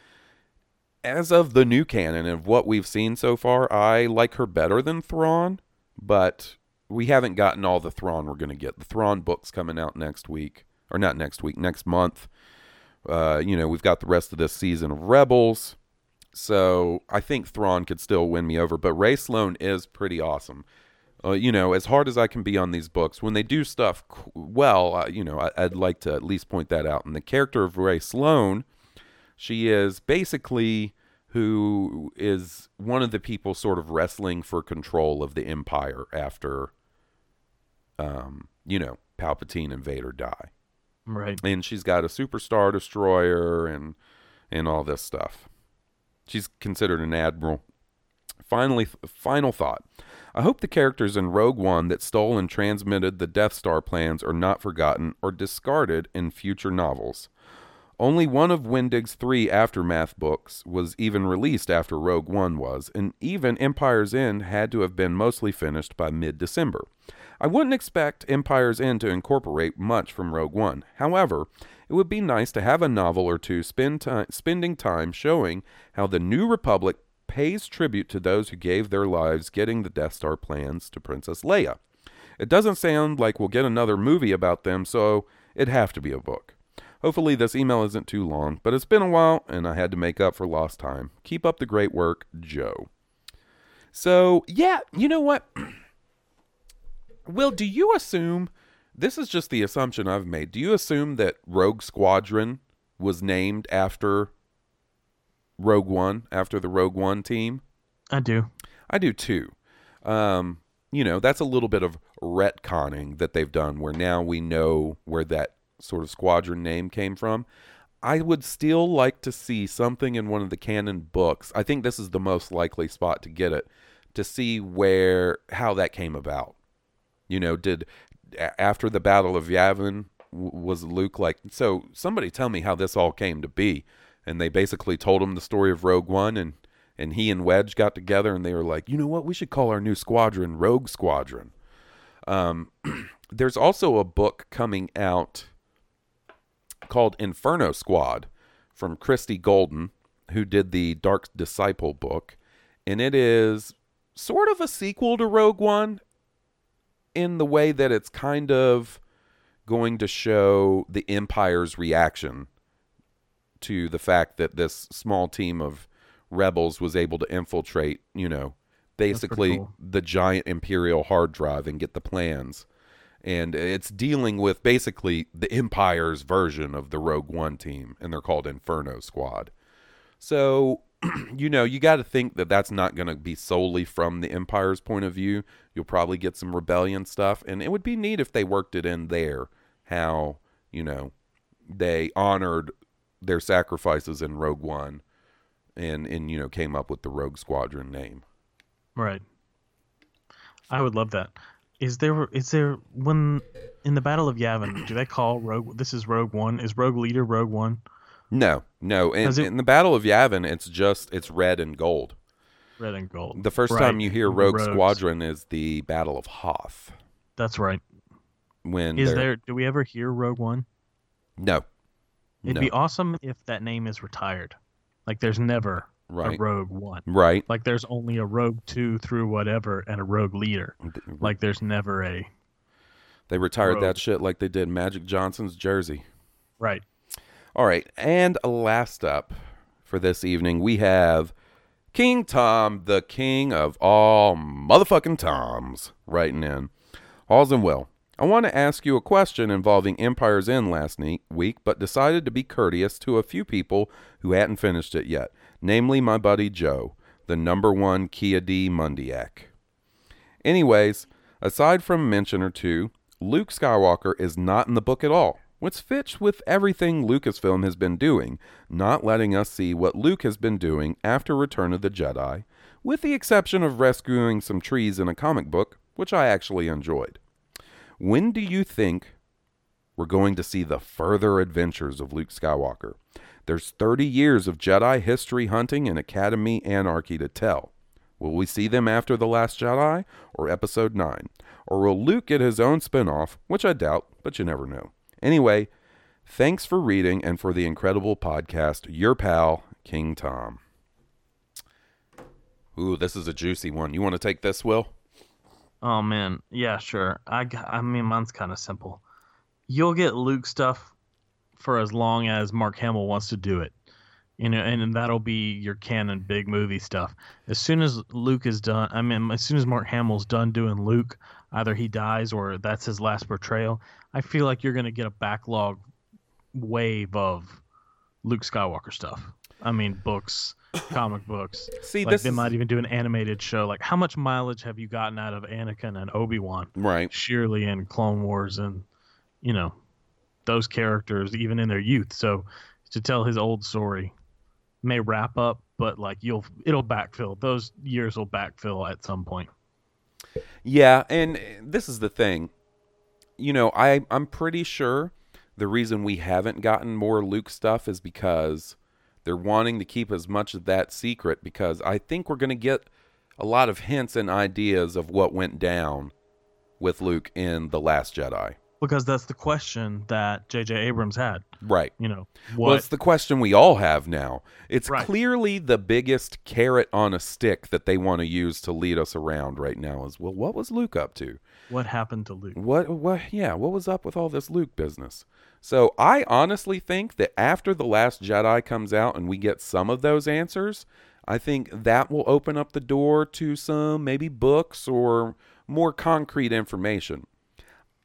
as of the new canon of what we've seen so far, I like her better than Thrawn, but we haven't gotten all the Thrawn we're gonna get. The Thrawn book's coming out next week, or not next week, next month. Uh, you know, we've got the rest of this season of Rebels. So I think Thrawn could still win me over, but Rae Sloane is pretty awesome. Uh, you know, as hard as I can be on these books, when they do stuff well, uh, you know, I, I'd like to at least point that out. And the character of Rae Sloane, she is basically who is one of the people sort of wrestling for control of the Empire after, um, you know, Palpatine and Vader die Right. and she's got a superstar destroyer and and all this stuff. She's considered an admiral. Finally, final thought. I hope the characters in Rogue One that stole and transmitted the Death Star plans are not forgotten or discarded in future novels. Only one of Wendig's three Aftermath books was even released after Rogue One was, and even Empire's End had to have been mostly finished by mid December. I wouldn't expect Empire's End to incorporate much from Rogue One. However, it would be nice to have a novel or two spend spending time showing how the New Republic pays tribute to those who gave their lives getting the Death Star plans to Princess Leia. It doesn't sound like we'll get another movie about them, so it'd have to be a book. Hopefully, this email isn't too long, but it's been a while and I had to make up for lost time. Keep up the great work, Joe. So, yeah, you know what? Will, do you assume this is just the assumption I've made? Do you assume that Rogue Squadron was named after Rogue One, after the Rogue One team? I do. I do too. Um, you know, that's a little bit of retconning that they've done where now we know where that sort of squadron name came from. I would still like to see something in one of the canon books. I think this is the most likely spot to get it to see where how that came about. You know, did after the Battle of Yavin was Luke like so somebody tell me how this all came to be and they basically told him the story of Rogue One and and he and Wedge got together and they were like, "You know what? We should call our new squadron Rogue Squadron." Um there's also a book coming out called Inferno Squad from Christie Golden, who did the Dark Disciple book, and it is sort of a sequel to Rogue One. in the way that it's kind of going to show the Empire's reaction to the fact that this small team of rebels was able to infiltrate, you know, basically cool. the giant Imperial hard drive and get the plans. And it's dealing with basically the Empire's version of the Rogue One team, and they're called Inferno Squad. So, you know, you got to think that that's not going to be solely from the Empire's point of view. You'll probably get some rebellion stuff, and it would be neat if they worked it in there. How you know they honored their sacrifices in Rogue One, and and you know came up with the Rogue Squadron name. Right. I would love that. Is there is there when in the Battle of Yavin, do they call Rogue this is Rogue One? Is Rogue Leader Rogue One? No, no. In, it- in the Battle of Yavin, it's just it's red and gold. Red and gold. The first Right, time you hear Rogue rogues. Squadron is the Battle of Hoth. That's right. When Is there do we ever hear Rogue One? no, It'd no. be awesome if that name is retired. Like there's never Right. a Rogue One. right. Like there's only a Rogue Two through whatever and a Rogue Leader. Like there's never a They retired Rogue. that shit like they did Magic Johnson's jersey. right. All right, and last up for this evening, we have King Tom, the king of all motherfucking Toms, writing in. All's and well. I want to ask you a question involving Empire's End last week, but decided to be courteous to a few people who hadn't finished it yet, namely my buddy Joe, the number one Kia D Mundiak. Anyways, aside from a mention or two, Luke Skywalker is not in the book at all, which fits with everything Lucasfilm has been doing, not letting us see what Luke has been doing after Return of the Jedi, with the exception of rescuing some trees in a comic book, which I actually enjoyed. When do you think we're going to see the further adventures of Luke Skywalker? There's 30 years of Jedi history hunting and Academy anarchy to tell. Will we see them after The Last Jedi or Episode 9? Or will Luke get his own spin off, which I doubt, but you never know. Anyway, thanks for reading and for the incredible podcast. Your pal, King Tom. Ooh, this is a juicy one. You want to take this, Will? Oh man, yeah, sure. I I mean, mine's kind of simple. You'll get Luke stuff for as long as Mark Hamill wants to do it, you know, and that'll be your canon big movie stuff. As soon as Luke is done, I mean, as soon as Mark Hamill's done doing Luke, either he dies or that's his last portrayal. I feel like you're gonna get a backlog wave of Luke Skywalker stuff. I mean, books, comic books. See, like this they is- might even do an animated show. Like, how much mileage have you gotten out of Anakin and Obi Wan? Right. Surely in Clone Wars and you know those characters even in their youth. So to tell his old story may wrap up, but like you'll it'll backfill. Those years will backfill at some point. Yeah, and this is the thing. You know, I I'm pretty sure the reason we haven't gotten more Luke stuff is because they're wanting to keep as much of that secret because I think we're going to get a lot of hints and ideas of what went down with Luke in The Last Jedi. Because that's the question that J.J. Abrams had. Right. You know, Well, it's the question we all have now. It's Right. clearly the biggest carrot on a stick that they want to use to lead us around right now is well, what was Luke up to? what happened to Luke? What what yeah, what was up with all this Luke business? So I honestly think that after The Last Jedi comes out and we get some of those answers, I think that will open up the door to some maybe books or more concrete information.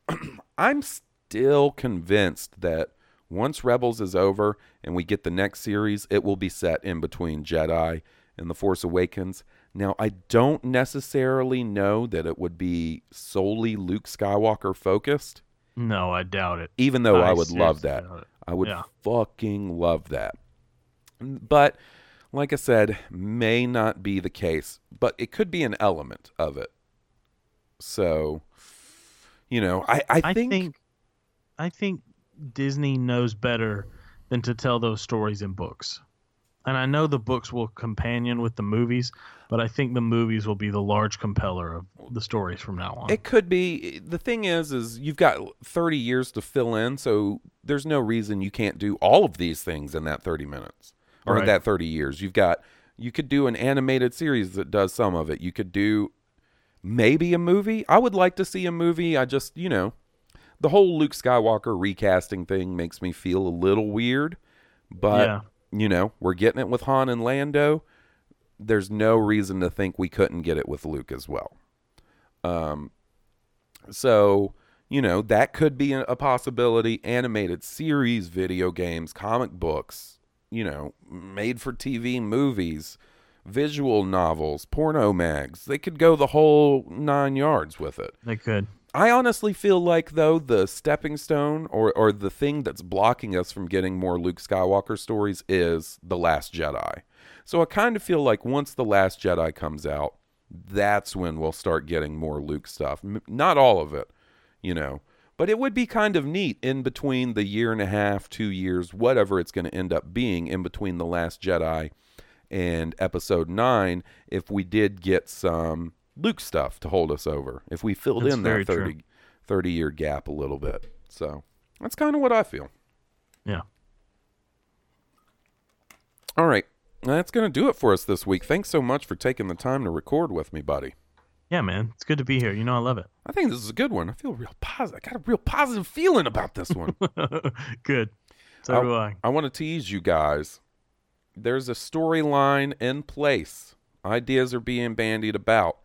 I'm still convinced that once Rebels is over and we get the next series, it will be set in between Jedi and The Force Awakens. Now, I don't necessarily know that it would be solely Luke Skywalker focused, No, I doubt it. even though I, I would love that. I would Yeah. fucking love that. Mm, but like I said, may not be the case, but it could be an element of it. So, you know, I, I, I think, think I think Disney knows better than to tell those stories in books. And I know the books will companion with the movies, but I think the movies will be the large compeller of the stories from now on. It could be. The thing is, is you've got 30 years to fill in, so there's no reason you can't do all of these things in that 30 minutes or in that 30 years. You've got, you could do an animated series that does some of it. You could do maybe a movie. I would like to see a movie. I just, you know, the whole Luke Skywalker recasting thing makes me feel a little weird, but Yeah. You know, we're getting it with Han and Lando. There's no reason to think we couldn't get it with Luke as well. Um, so you know that could be a possibility. Animated series, video games, comic books, you know, made for TV movies, visual novels, porno mags. They could go the whole nine yards with it. They could. I honestly feel like though the stepping stone or or the thing that's blocking us from getting more Luke Skywalker stories is The Last Jedi. So I kind of feel like once The Last Jedi comes out, that's when we'll start getting more Luke stuff. Not all of it, you know. But it would be kind of neat in between the year and a half, 2 years, whatever it's going to end up being in between The Last Jedi and episode 9 if we did get some Luke stuff to hold us over. If we filled That's in that true. 30 30 year gap a little bit. So, that's kind of what I feel. Yeah. All right. That's going to do it for us this week. Thanks so much for taking the time to record with me, buddy. Yeah, man. It's good to be here. You know I love it. I think this is a good one. I feel real positive. I got a real positive feeling about this one. good. So do I. I want to tease you guys. There's a storyline in place. Ideas are being bandied about.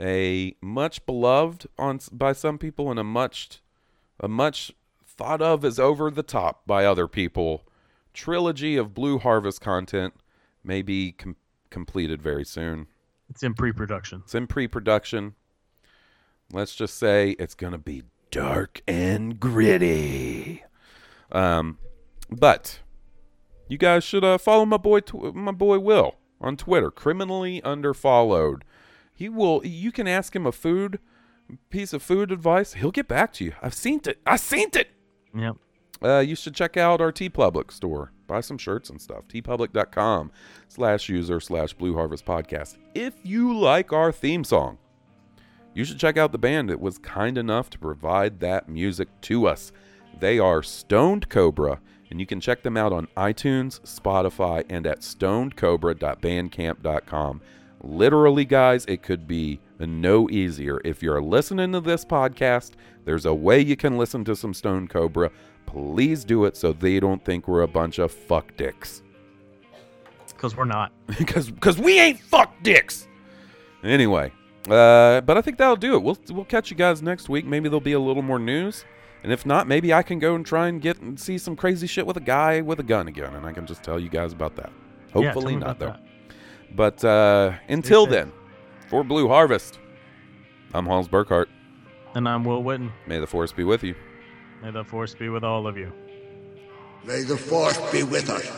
A much beloved on by some people and a much a much thought of as over the top by other people trilogy of Blue Harvest content may be com- completed very soon. It's in pre-production. It's in pre-production. Let's just say it's gonna be dark and gritty. Um, but you guys should uh, follow my boy, tw- my boy Will on Twitter. Criminally underfollowed. He will. You can ask him a food piece of food advice. He'll get back to you. I've seen it. I've seen it. Yep. Uh, you should check out our T Public store. Buy some shirts and stuff. teepublic.com slash user slash Blue Harvest Podcast. If you like our theme song, you should check out the band that was kind enough to provide that music to us. They are Stoned Cobra, and you can check them out on iTunes, Spotify, and at stonedcobra.bandcamp.com. Literally, guys, it could be no easier. If you're listening to this podcast, there's a way you can listen to some Stone Cobra. Please do it so they don't think we're a bunch of fuck dicks. Because we're not. because we ain't fuck dicks. Anyway, uh, but I think that'll do it. We'll we'll catch you guys next week. Maybe there'll be a little more news, and if not, maybe I can go and try and get and see some crazy shit with a guy with a gun again, and I can just tell you guys about that. Hopefully me not though. that. But uh, until then, for Blue Harvest, I'm Hans Burkhart. And I'm Will Witten. May the force be with you. May the force be with all of you. May the force be with us.